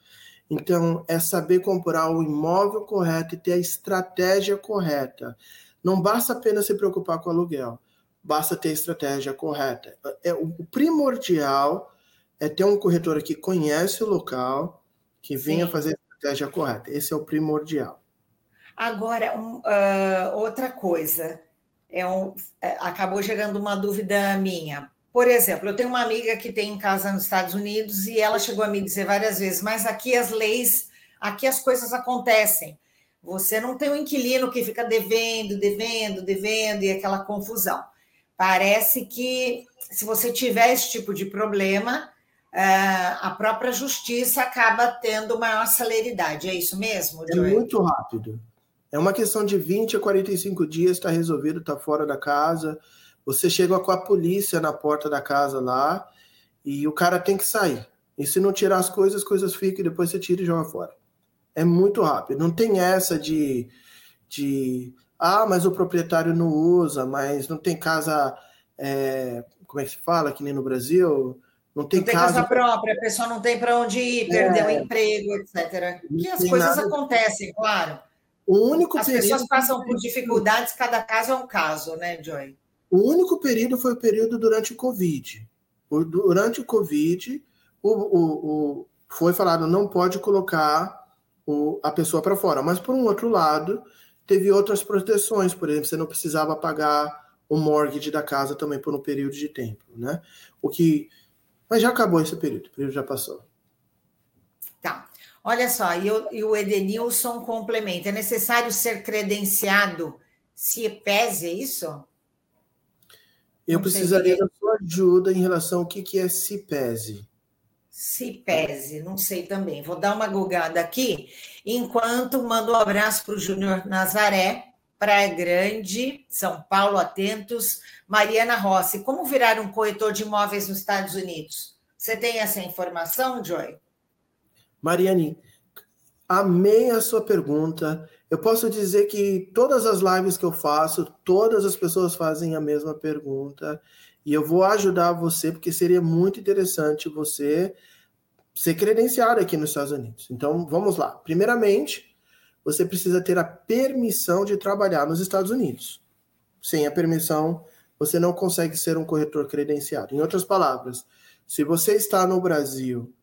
Então, é saber comprar o imóvel correto e ter a estratégia correta. Não basta apenas se preocupar com o aluguel, basta ter a estratégia correta. É, o primordial é ter um corretor que conhece o local, que venha Sim. fazer a estratégia correta. Esse é o primordial. Agora, um, uh, outra coisa, é um, é, acabou gerando uma dúvida minha. Por exemplo, eu tenho uma amiga que tem casa nos Estados Unidos e ela chegou a me dizer várias vezes, mas aqui as leis, aqui as coisas acontecem. Você não tem um inquilino que fica devendo, devendo, devendo e aquela confusão. Parece que se você tiver esse tipo de problema, eh, a própria justiça acaba tendo maior celeridade. É isso mesmo, É muito rápido. É uma questão de 20 a 45 dias, está resolvido, está fora da casa você chega com a polícia na porta da casa lá e o cara tem que sair. E se não tirar as coisas, as coisas ficam e depois você tira e joga fora. É muito rápido. Não tem essa de, de ah, mas o proprietário não usa, mas não tem casa. É, como é que se fala? Que nem no Brasil. Não tem, não tem casa... casa própria, a pessoa não tem para onde ir, perdeu é. o emprego, etc. Que as coisas nada... acontecem, claro. O único As pessoas passam por dificuldades, cada caso é um caso, né, Joy? O único período foi o período durante o Covid. Durante o Covid, o, o, o foi falado não pode colocar o, a pessoa para fora. Mas, por um outro lado, teve outras proteções. Por exemplo, você não precisava pagar o mortgage da casa também por um período de tempo. Né? O que... Mas já acabou esse período, o período já passou. Tá. Olha só, e o, e o Edenilson complementa: é necessário ser credenciado CIEPES, é isso? Eu precisaria da sua ajuda em relação ao que, que é CIPESE. Cipese, não sei também. Vou dar uma gugada aqui, enquanto mando um abraço para o Júnior Nazaré, Praia Grande, São Paulo, atentos. Mariana Rossi, como virar um corretor de imóveis nos Estados Unidos? Você tem essa informação, Joy? Mariane, amei a sua pergunta. Eu posso dizer que todas as lives que eu faço, todas as pessoas fazem a mesma pergunta. E eu vou ajudar você, porque seria muito interessante você ser credenciado aqui nos Estados Unidos. Então, vamos lá. Primeiramente, você precisa ter a permissão de trabalhar nos Estados Unidos. Sem a permissão, você não consegue ser um corretor credenciado. Em outras palavras, se você está no Brasil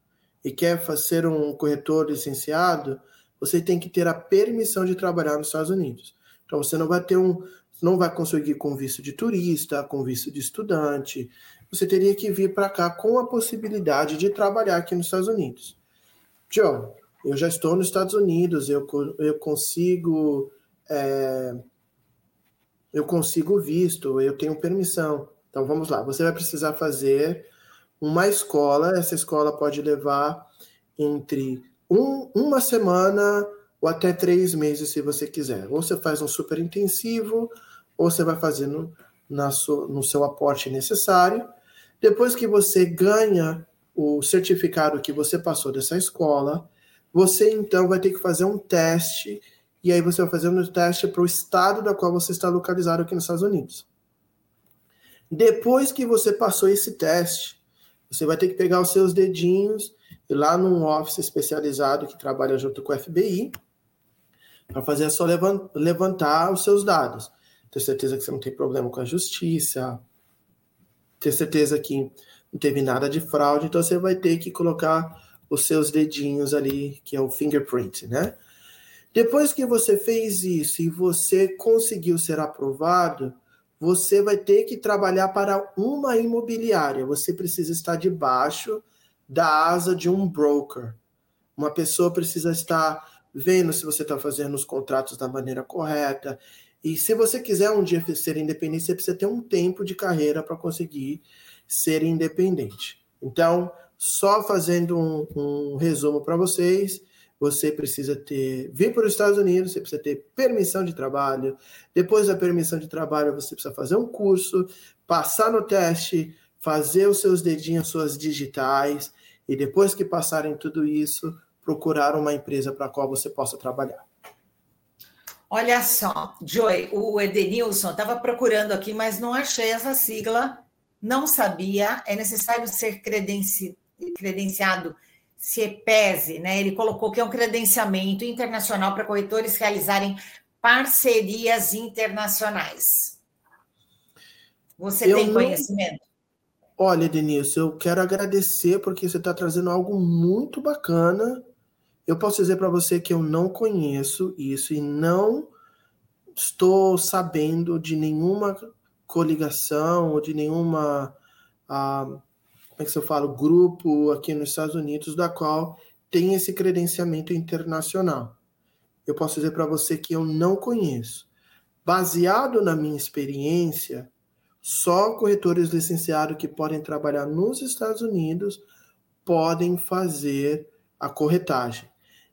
e quer ser um corretor licenciado, você tem que ter a permissão de trabalhar nos Estados Unidos. Então você não vai ter um, não vai conseguir com visto de turista, com visto de estudante. Você teria que vir para cá com a possibilidade de trabalhar aqui nos Estados Unidos. John, eu já estou nos Estados Unidos, eu, eu consigo é, eu consigo visto, eu tenho permissão. Então vamos lá, você vai precisar fazer uma escola, essa escola pode levar entre um, uma semana ou até três meses, se você quiser. Ou você faz um super intensivo, ou você vai fazendo na sua, no seu aporte necessário. Depois que você ganha o certificado que você passou dessa escola, você então vai ter que fazer um teste, e aí você vai fazer um teste para o estado da qual você está localizado aqui nos Estados Unidos. Depois que você passou esse teste, você vai ter que pegar os seus dedinhos lá num office especializado que trabalha junto com o FBI para fazer é só levantar os seus dados. Ter certeza que você não tem problema com a justiça, ter certeza que não teve nada de fraude, então você vai ter que colocar os seus dedinhos ali, que é o fingerprint, né? Depois que você fez isso e você conseguiu ser aprovado, você vai ter que trabalhar para uma imobiliária. Você precisa estar debaixo da asa de um broker. Uma pessoa precisa estar vendo se você está fazendo os contratos da maneira correta. E se você quiser um dia ser independente, você precisa ter um tempo de carreira para conseguir ser independente. Então, só fazendo um, um resumo para vocês, você precisa ter vir para os Estados Unidos, você precisa ter permissão de trabalho. Depois da permissão de trabalho, você precisa fazer um curso, passar no teste, fazer os seus dedinhos, suas digitais, e depois que passarem tudo isso, procurar uma empresa para a qual você possa trabalhar. Olha só, Joy, o Edenilson estava procurando aqui, mas não achei essa sigla, não sabia. É necessário ser credenci credenciado CEPESE, né? Ele colocou que é um credenciamento internacional para corretores realizarem parcerias internacionais. Você eu tem conhecimento? Olha, Denilson, eu quero agradecer porque você está trazendo algo muito bacana. Eu posso dizer para você que eu não conheço isso e não estou sabendo de nenhuma coligação ou de nenhuma ah, como é que eu falo, grupo aqui nos Estados Unidos da qual tem esse credenciamento internacional. Eu posso dizer para você que eu não conheço. Baseado na minha experiência, só corretores licenciados que podem trabalhar nos Estados Unidos podem fazer a corretagem.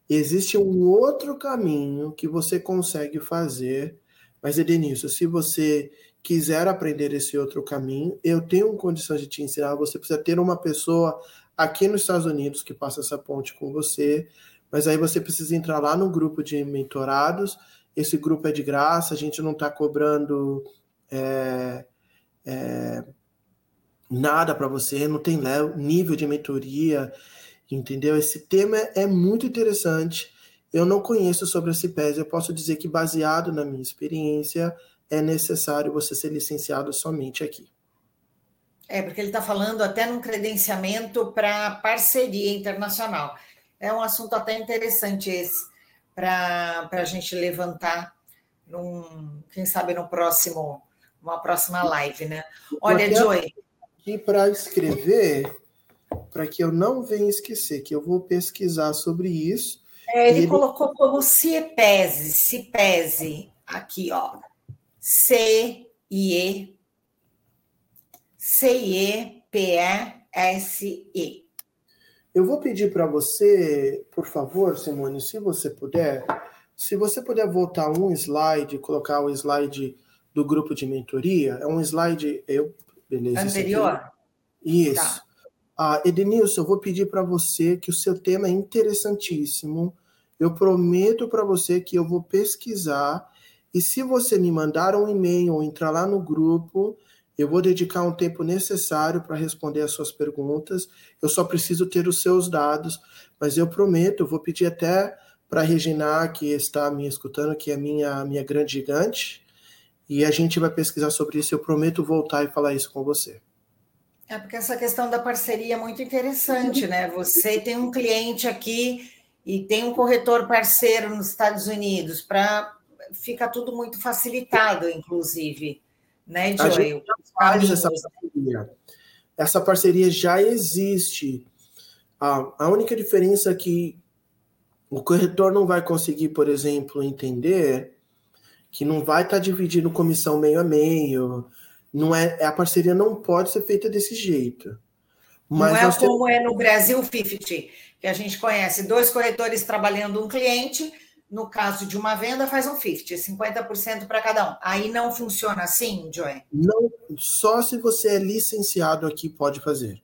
Existe um outro caminho que você consegue fazer, mas Edenilson, se você quiser aprender esse outro caminho, eu tenho condições de te ensinar. Você precisa ter uma pessoa aqui nos Estados Unidos que passa essa ponte com você, mas aí você precisa entrar lá no grupo de mentorados. Esse grupo é de graça, a gente não está cobrando é, é, nada para você, não tem nível de mentoria, entendeu? Esse tema é muito interessante. Eu não conheço sobre a CIPES, eu posso dizer que, baseado na minha experiência, é necessário você ser licenciado somente aqui. É, porque ele está falando até num credenciamento para parceria internacional. É um assunto até interessante esse, para a gente levantar, num, quem sabe no próximo, uma próxima live, né? Olha, Joy. E para escrever, para que eu não venha esquecer, que eu vou pesquisar sobre isso. É, ele, ele, colocou como CIEPESE, CIPESE, aqui, ó. C-I-E, C-I-E-P-E-S-E. Eu vou pedir para você, por favor, Simone, se você puder, se você puder voltar um slide, colocar o slide do grupo de mentoria, é um slide eu, beleza, anterior. Isso. Tá. Ah, Edenilson, eu vou pedir para você que o seu tema é interessantíssimo. Eu prometo para você que eu vou pesquisar e se você me mandar um e-mail ou entrar lá no grupo, eu vou dedicar um tempo necessário para responder as suas perguntas. Eu só preciso ter os seus dados, mas eu prometo, eu vou pedir até para a Regina, que está me escutando, que é minha, minha grande gigante, e a gente vai pesquisar sobre isso. Eu prometo voltar e falar isso com você. É porque essa questão da parceria é muito interessante, né? Você tem um cliente aqui e tem um corretor parceiro nos Estados Unidos para fica tudo muito facilitado, inclusive, né, Joel? Faz essa parceria. Essa parceria já existe. A, a única diferença é que o corretor não vai conseguir, por exemplo, entender que não vai estar tá dividindo comissão meio a meio, não é, a parceria não pode ser feita desse jeito. Mas não é como temos... é no Brasil 50, que a gente conhece dois corretores trabalhando um cliente, no caso de uma venda, faz um 50, 50% para cada um. Aí não funciona assim, Joey? Não, só se você é licenciado aqui pode fazer.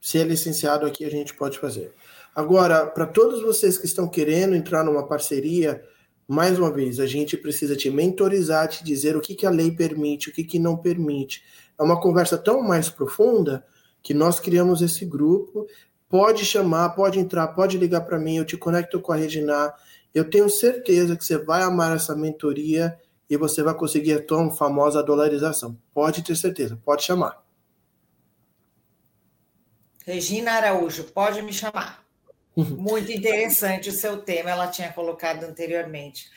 Se é licenciado aqui, a gente pode fazer. Agora, para todos vocês que estão querendo entrar numa parceria, mais uma vez, a gente precisa te mentorizar, te dizer o que, que a lei permite, o que, que não permite. É uma conversa tão mais profunda que nós criamos esse grupo. Pode chamar, pode entrar, pode ligar para mim, eu te conecto com a Regina. Eu tenho certeza que você vai amar essa mentoria e você vai conseguir a tão famosa dolarização. Pode ter certeza, pode chamar. Regina Araújo, pode me chamar. [laughs] Muito interessante o seu tema, ela tinha colocado anteriormente.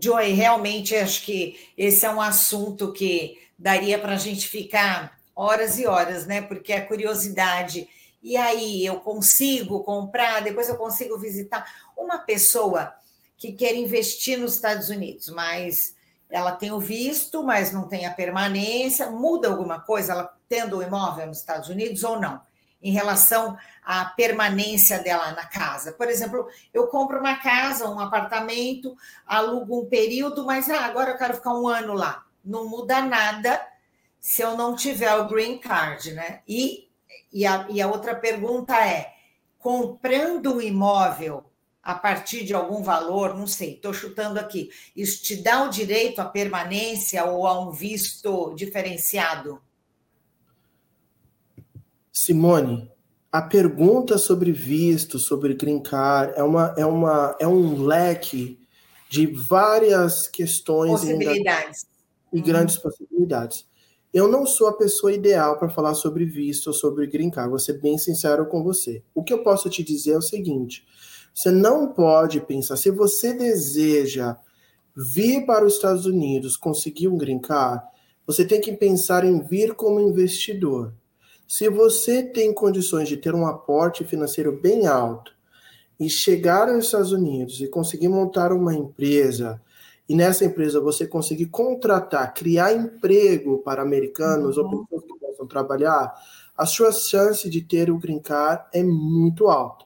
Joy, realmente acho que esse é um assunto que daria para a gente ficar horas e horas, né? Porque a curiosidade. E aí, eu consigo comprar, depois eu consigo visitar uma pessoa que quer investir nos Estados Unidos, mas ela tem o visto, mas não tem a permanência. Muda alguma coisa ela tendo o imóvel nos Estados Unidos ou não? Em relação a permanência dela na casa. Por exemplo, eu compro uma casa, um apartamento, alugo um período, mas ah, agora eu quero ficar um ano lá. Não muda nada se eu não tiver o green card, né? E, e, a, e a outra pergunta é: comprando um imóvel a partir de algum valor, não sei, estou chutando aqui, isso te dá o direito à permanência ou a um visto diferenciado? Simone, a pergunta sobre visto, sobre green card, é, uma, é, uma, é um leque de várias questões possibilidades. e uhum. grandes possibilidades. Eu não sou a pessoa ideal para falar sobre visto ou sobre green card, vou ser bem sincero com você. O que eu posso te dizer é o seguinte: você não pode pensar, se você deseja vir para os Estados Unidos, conseguir um green card, você tem que pensar em vir como investidor. Se você tem condições de ter um aporte financeiro bem alto e chegar nos Estados Unidos e conseguir montar uma empresa, e nessa empresa você conseguir contratar, criar emprego para americanos uhum. ou pessoas que possam trabalhar, a sua chance de ter o green card é muito alta.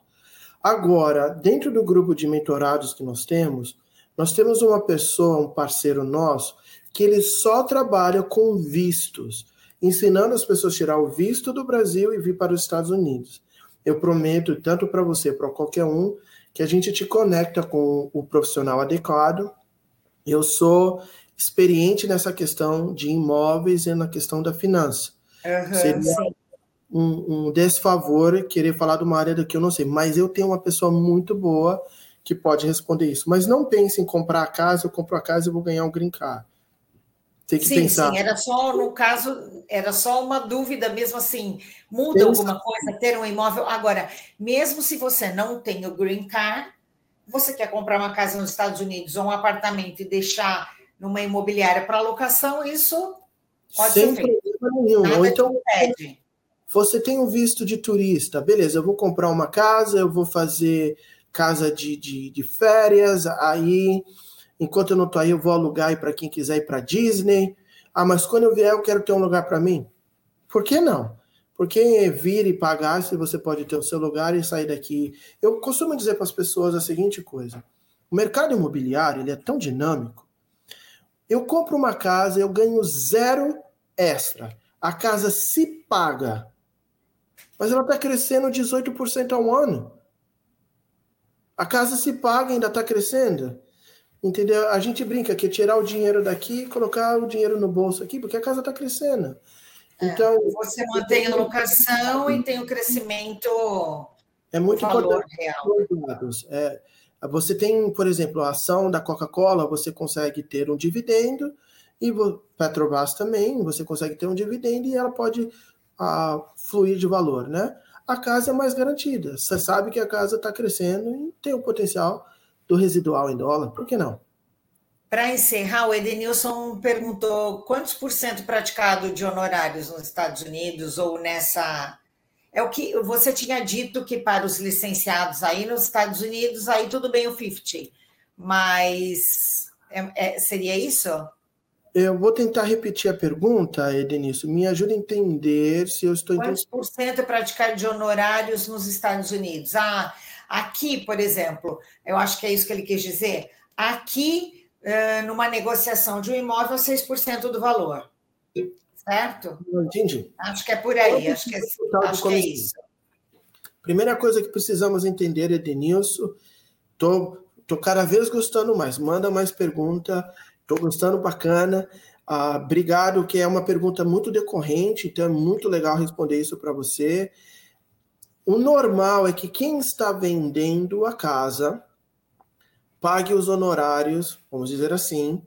Agora, dentro do grupo de mentorados que nós temos, nós temos uma pessoa, um parceiro nosso, que ele só trabalha com vistos ensinando as pessoas a tirar o visto do Brasil e vir para os Estados Unidos. Eu prometo, tanto para você, para qualquer um, que a gente te conecta com o profissional adequado. Eu sou experiente nessa questão de imóveis e na questão da finança. Uhum, Seria um, um desfavor querer falar de uma área do que eu não sei, mas eu tenho uma pessoa muito boa que pode responder isso. Mas não pense em comprar a casa, eu compro a casa e vou ganhar um green card. Tem que sim, pensar. Sim, era só, no caso, era só uma dúvida mesmo assim. Muda Pensa. alguma coisa ter um imóvel? Agora, mesmo se você não tem o green card, você quer comprar uma casa nos Estados Unidos ou um apartamento e deixar numa imobiliária para locação, isso pode Sem ser feito. Nenhum. Nada ou então, você tem um visto de turista, beleza, eu vou comprar uma casa, eu vou fazer casa de, de, de férias, aí Enquanto eu não estou aí, eu vou alugar para quem quiser ir para Disney. Ah, mas quando eu vier, eu quero ter um lugar para mim. Por que não? Porque vir e pagar se você pode ter o seu lugar e sair daqui. Eu costumo dizer para as pessoas a seguinte coisa: o mercado imobiliário ele é tão dinâmico. Eu compro uma casa, eu ganho zero extra. A casa se paga, mas ela está crescendo 18% ao ano. A casa se paga ainda está crescendo. Entendeu? A gente brinca que tirar o dinheiro daqui e colocar o dinheiro no bolso aqui, porque a casa está crescendo. É, então, você mantém a locação e tem o crescimento. É muito importante. Real. É, você tem, por exemplo, a ação da Coca-Cola, você consegue ter um dividendo, e Petrobras também, você consegue ter um dividendo e ela pode a, ah, fluir de valor, né? A casa é mais garantida. Você sabe que a casa está crescendo e tem o potencial do residual em dólar, por que não? Para encerrar, o Edenilson perguntou quantos por cento praticado de honorários nos Estados Unidos ou nessa. É o que você tinha dito que para os licenciados aí nos Estados Unidos, aí tudo bem o 50, mas é, é, seria isso? Eu vou tentar repetir a pergunta, Edenilson. Me ajuda a entender se eu estou entendendo. Quantos por cento é praticado de honorários nos Estados Unidos? Ah, Aqui, por exemplo, eu acho que é isso que ele quis dizer. Aqui, numa negociação de um imóvel, 6% do valor. Certo? Não entendi. Acho que é por aí. Acho que é, acho que é isso. Primeira coisa que precisamos entender, Edenilson, tô, tô cada vez gostando mais. Manda mais pergunta. Tô gostando bacana. Ah, obrigado, que é uma pergunta muito decorrente, então é muito legal responder isso para você. O normal é que quem está vendendo a casa pague os honorários, vamos dizer assim,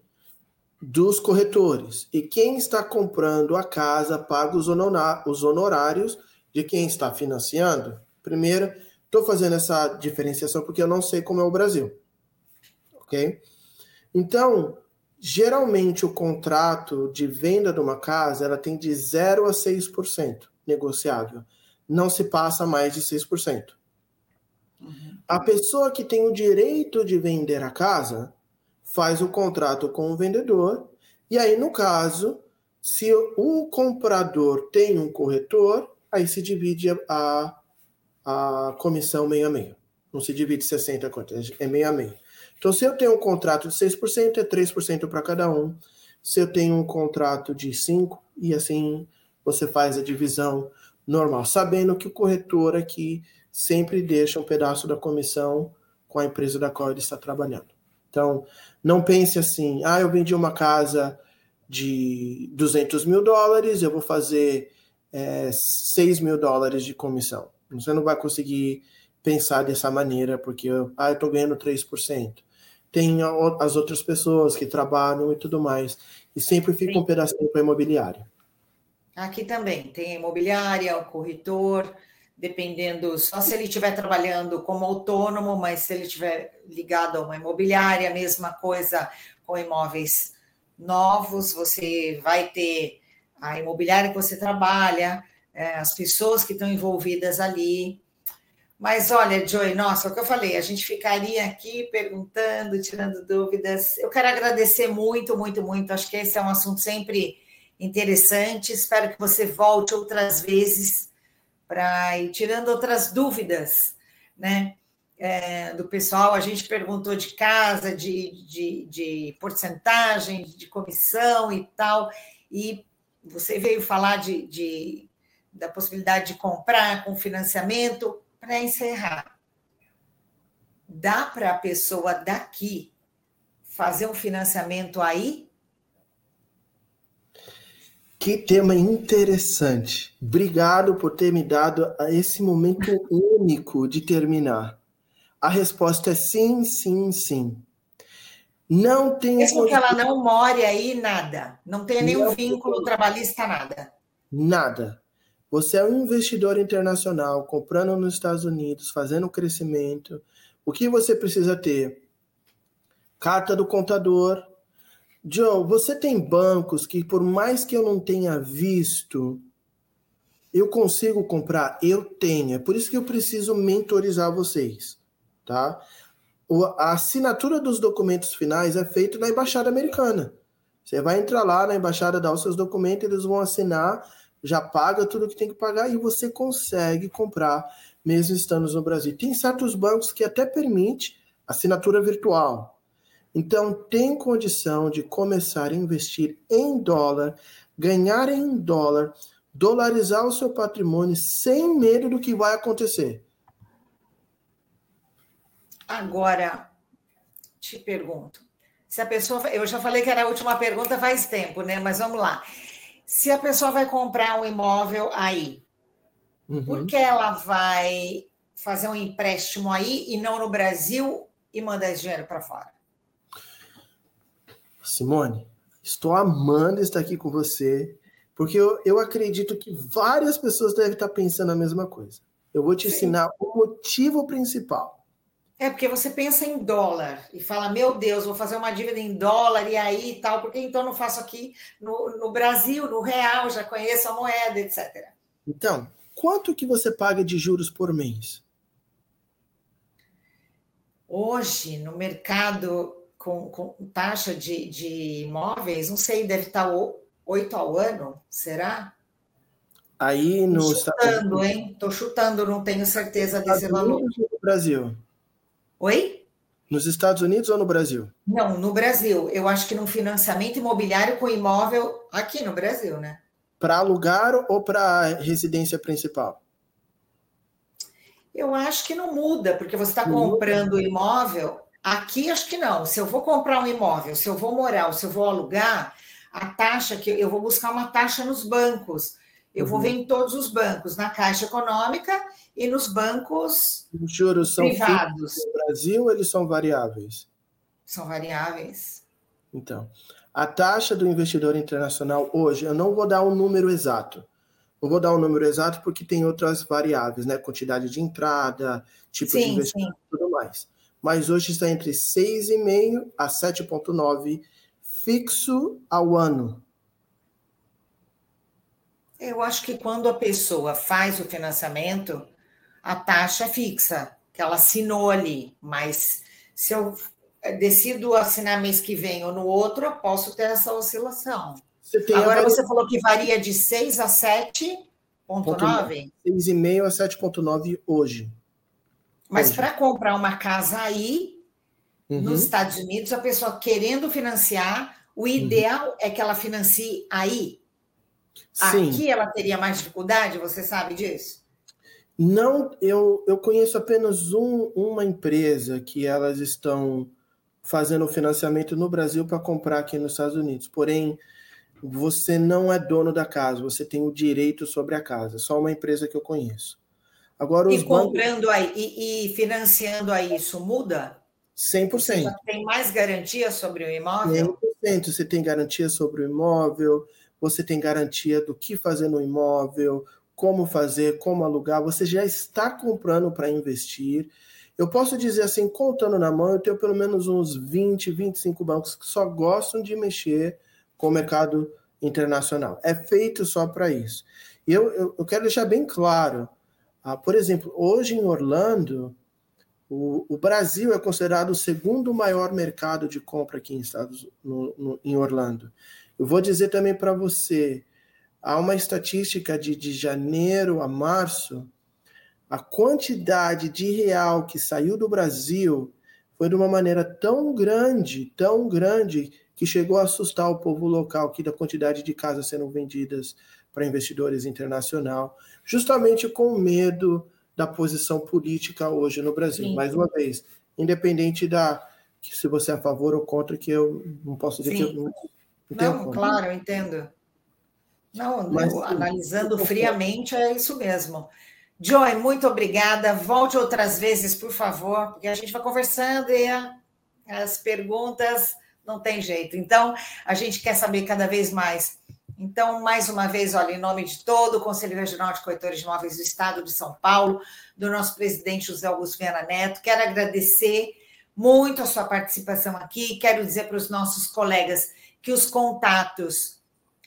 dos corretores. E quem está comprando a casa paga os, honorários de quem está financiando. Primeiro, estou fazendo essa diferenciação porque eu não sei como é o Brasil. Ok? Então, geralmente o contrato de venda de uma casa ela tem de 0 a 6% negociável não se passa mais de 6%. Uhum. A pessoa que tem o direito de vender a casa faz o contrato com o vendedor, e aí, no caso, se o comprador tem um corretor, aí se divide a, a comissão meio a meio. Não se divide 60 quanto, é meio a meio. Então, se eu tenho um contrato de 6%, é 3% para cada um. Se eu tenho um contrato de 5%, e assim você faz a divisão normal, sabendo que o corretor aqui sempre deixa um pedaço da comissão com a empresa da qual ele está trabalhando. Então, não pense assim, ah, eu vendi uma casa de 200 mil dólares, eu vou fazer é, 6 mil dólares de comissão. Você não vai conseguir pensar dessa maneira, porque ah, eu estou ganhando 3%. Tem as outras pessoas que trabalham e tudo mais. E sempre fica um pedacinho para a imobiliária. Aqui também tem a imobiliária, o corretor, dependendo, só se ele estiver trabalhando como autônomo, mas se ele estiver ligado a uma imobiliária, mesma coisa com imóveis novos, você vai ter a imobiliária que você trabalha, é, as pessoas que estão envolvidas ali. Mas olha, Joy, nossa, o que eu falei, a gente ficaria aqui perguntando, tirando dúvidas. Eu quero agradecer muito, muito, muito. Acho que esse é um assunto sempre interessante. Espero que você volte outras vezes para ir tirando outras dúvidas, né? É, do pessoal, a gente perguntou de casa, de, de, de porcentagem, de comissão e tal, e você veio falar de, de da possibilidade de comprar com financiamento. Para encerrar, dá para a pessoa daqui fazer um financiamento aí que tema interessante. Obrigado por ter me dado esse momento único de terminar. A resposta é sim, sim, sim. Não tem. Mesmo que ela não more aí, nada. Não tem nenhum não vínculo trabalhista, nada. Nada. Você é um investidor internacional comprando nos Estados Unidos, fazendo crescimento. O que você precisa ter? Carta do contador, Joe, você tem bancos que, por mais que eu não tenha visto, eu consigo comprar? Eu tenho. É por isso que eu preciso mentorizar vocês, tá? A assinatura dos documentos finais é feita na embaixada americana. Você vai entrar lá na embaixada, dar os seus documentos, eles vão assinar já paga tudo que tem que pagar e você consegue comprar mesmo estando no Brasil. Tem certos bancos que até permite assinatura virtual. Então tem condição de começar a investir em dólar, ganhar em dólar, dolarizar o seu patrimônio sem medo do que vai acontecer. Agora, te pergunto, se a pessoa, eu já falei que era a última pergunta faz tempo, né? Mas vamos lá. Se a pessoa vai comprar um imóvel aí, uhum. por que ela vai fazer um empréstimo aí e não no Brasil e mandar esse dinheiro para fora? Simone, estou amando estar aqui com você, porque eu, eu acredito que várias pessoas devem estar pensando a mesma coisa. Eu vou te Sim. ensinar o motivo principal. É porque você pensa em dólar e fala, meu Deus, vou fazer uma dívida em dólar e aí e tal, porque então não faço aqui no, no Brasil, no real, já conheço a moeda, etc. Então, quanto que você paga de juros por mês? Hoje, no mercado com, com taxa de, de imóveis, não sei, deve estar 8 ao ano, será? Aí no. Tô chutando, hein? Estou chutando, não tenho certeza desse valor. No Brasil. Oi? Nos Estados Unidos ou no Brasil? Não, no Brasil. Eu acho que no financiamento imobiliário com imóvel aqui no Brasil, né? Para alugar ou para residência principal? Eu acho que não muda, porque você está comprando o imóvel. Aqui acho que não. Se eu vou comprar um imóvel, se eu vou morar se eu vou alugar, a taxa que eu vou buscar uma taxa nos bancos. Eu uhum. vou ver em todos os bancos, na Caixa Econômica e nos bancos Os juros são privados. No Brasil, eles são variáveis? São variáveis. Então, a taxa do investidor internacional hoje, eu não vou dar um número exato. Não vou dar um número exato porque tem outras variáveis, né? Quantidade de entrada, tipo sim, de investimento e tudo mais. Mas hoje está entre 6,5 a 7,9 fixo ao ano. Eu acho que quando a pessoa faz o financiamento, a taxa é fixa, que ela assinou ali, mas se eu decido assinar mês que vem ou no outro, eu posso ter essa oscilação. Você Agora você falou que varia de 6 a 7,9? 6,5 a 7,9 hoje. Mas para comprar uma casa aí, uhum. nos Estados Unidos, a pessoa querendo financiar, o uhum. ideal uhum. é que ela financie aí. Sim. Aqui ela teria mais dificuldade, você sabe disso? Não, eu, eu conheço apenas um, uma empresa que elas estão fazendo o financiamento no Brasil para comprar aqui nos Estados Unidos. Porém, você não é dono da casa, você tem o direito sobre a casa. Só uma empresa que eu conheço. Agora, e comprando bancos... aí e, e, financiando aí, isso muda? 100%. Você tem mais garantia sobre o imóvel? 100%. Você tem garantia sobre o imóvel, você tem garantia do que fazer no imóvel, como fazer, como alugar, você já está comprando para investir. Eu posso dizer assim, contando na mão, eu tenho pelo menos uns 20, 25 bancos que só gostam de mexer com o mercado internacional. É feito só para isso. E eu, eu, eu, quero deixar bem claro, ah, por exemplo, hoje em Orlando, o, o, Brasil é considerado o segundo maior mercado de compra aqui em Estados no, no, em Orlando. Eu vou dizer também para você, há uma estatística de, de janeiro a março, a quantidade de real que saiu do Brasil foi de uma maneira tão grande, tão grande, que chegou a assustar o povo local aqui da quantidade de casas sendo vendidas para investidores internacional, justamente com medo da posição política hoje no Brasil. Sim. Mais uma vez, independente da se você é a favor ou contra, que eu não posso dizer Sim. que eu não, claro, eu entendo. Não, Mas, analisando friamente, é isso mesmo. Joy, muito obrigada. Volte outras vezes, por favor, porque a gente vai conversando e as perguntas não tem jeito. Então, a gente quer saber cada vez mais. Então, mais uma vez, olha, em nome de todo o Conselho Regional de Corretores de Imóveis do Estado de São Paulo, do nosso presidente José Augusto Viana Neto, quero agradecer muito a sua participação aqui. Quero dizer para os nossos colegas que os contatos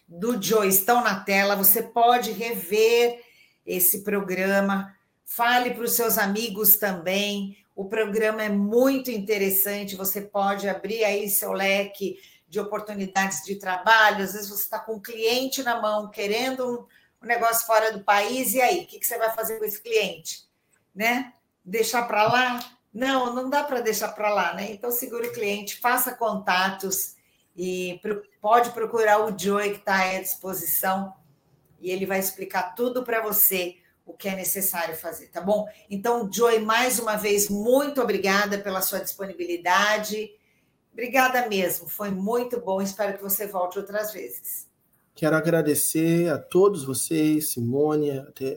do Joe estão na tela. Você pode rever esse programa. Fale para os seus amigos também. O programa é muito interessante. Você pode abrir aí seu leque de oportunidades de trabalho. Às vezes você está com um cliente na mão, querendo um negócio fora do país, e aí? O que você vai fazer com esse cliente? Né? Deixar para lá? Não, não dá para deixar para lá, né? Então, segure o cliente, faça contatos e pode procurar o Joey que está à disposição e ele vai explicar tudo para você o que é necessário fazer, tá bom? Então, Joey, mais uma vez, muito obrigada pela sua disponibilidade. Obrigada mesmo, foi muito bom. Espero que você volte outras vezes. Quero agradecer a todos vocês, Simone,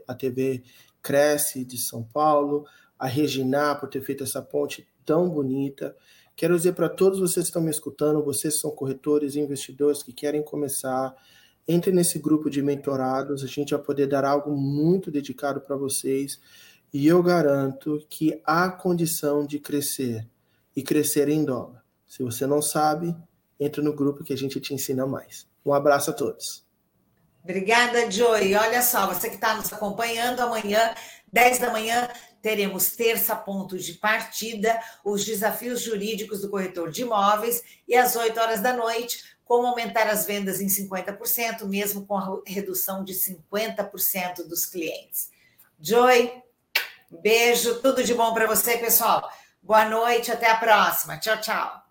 a TV Cresce de São Paulo, a Regina por ter feito essa ponte tão bonita. Quero dizer para todos vocês que estão me escutando, vocês são corretores e investidores que querem começar, entre nesse grupo de mentorados, a gente vai poder dar algo muito dedicado para vocês e eu garanto que há condição de crescer e crescer em dólar. Se você não sabe, entre no grupo que a gente te ensina mais. Um abraço a todos. Obrigada, Joey. Olha só, você que está nos acompanhando, amanhã, 10 da manhã, teremos terça pontos de partida, os desafios jurídicos do corretor de imóveis, e às 8 horas da noite, como aumentar as vendas em 50%, mesmo com a redução de 50% dos clientes. Joy, beijo, tudo de bom para você, pessoal. Boa noite, até a próxima. Tchau, tchau.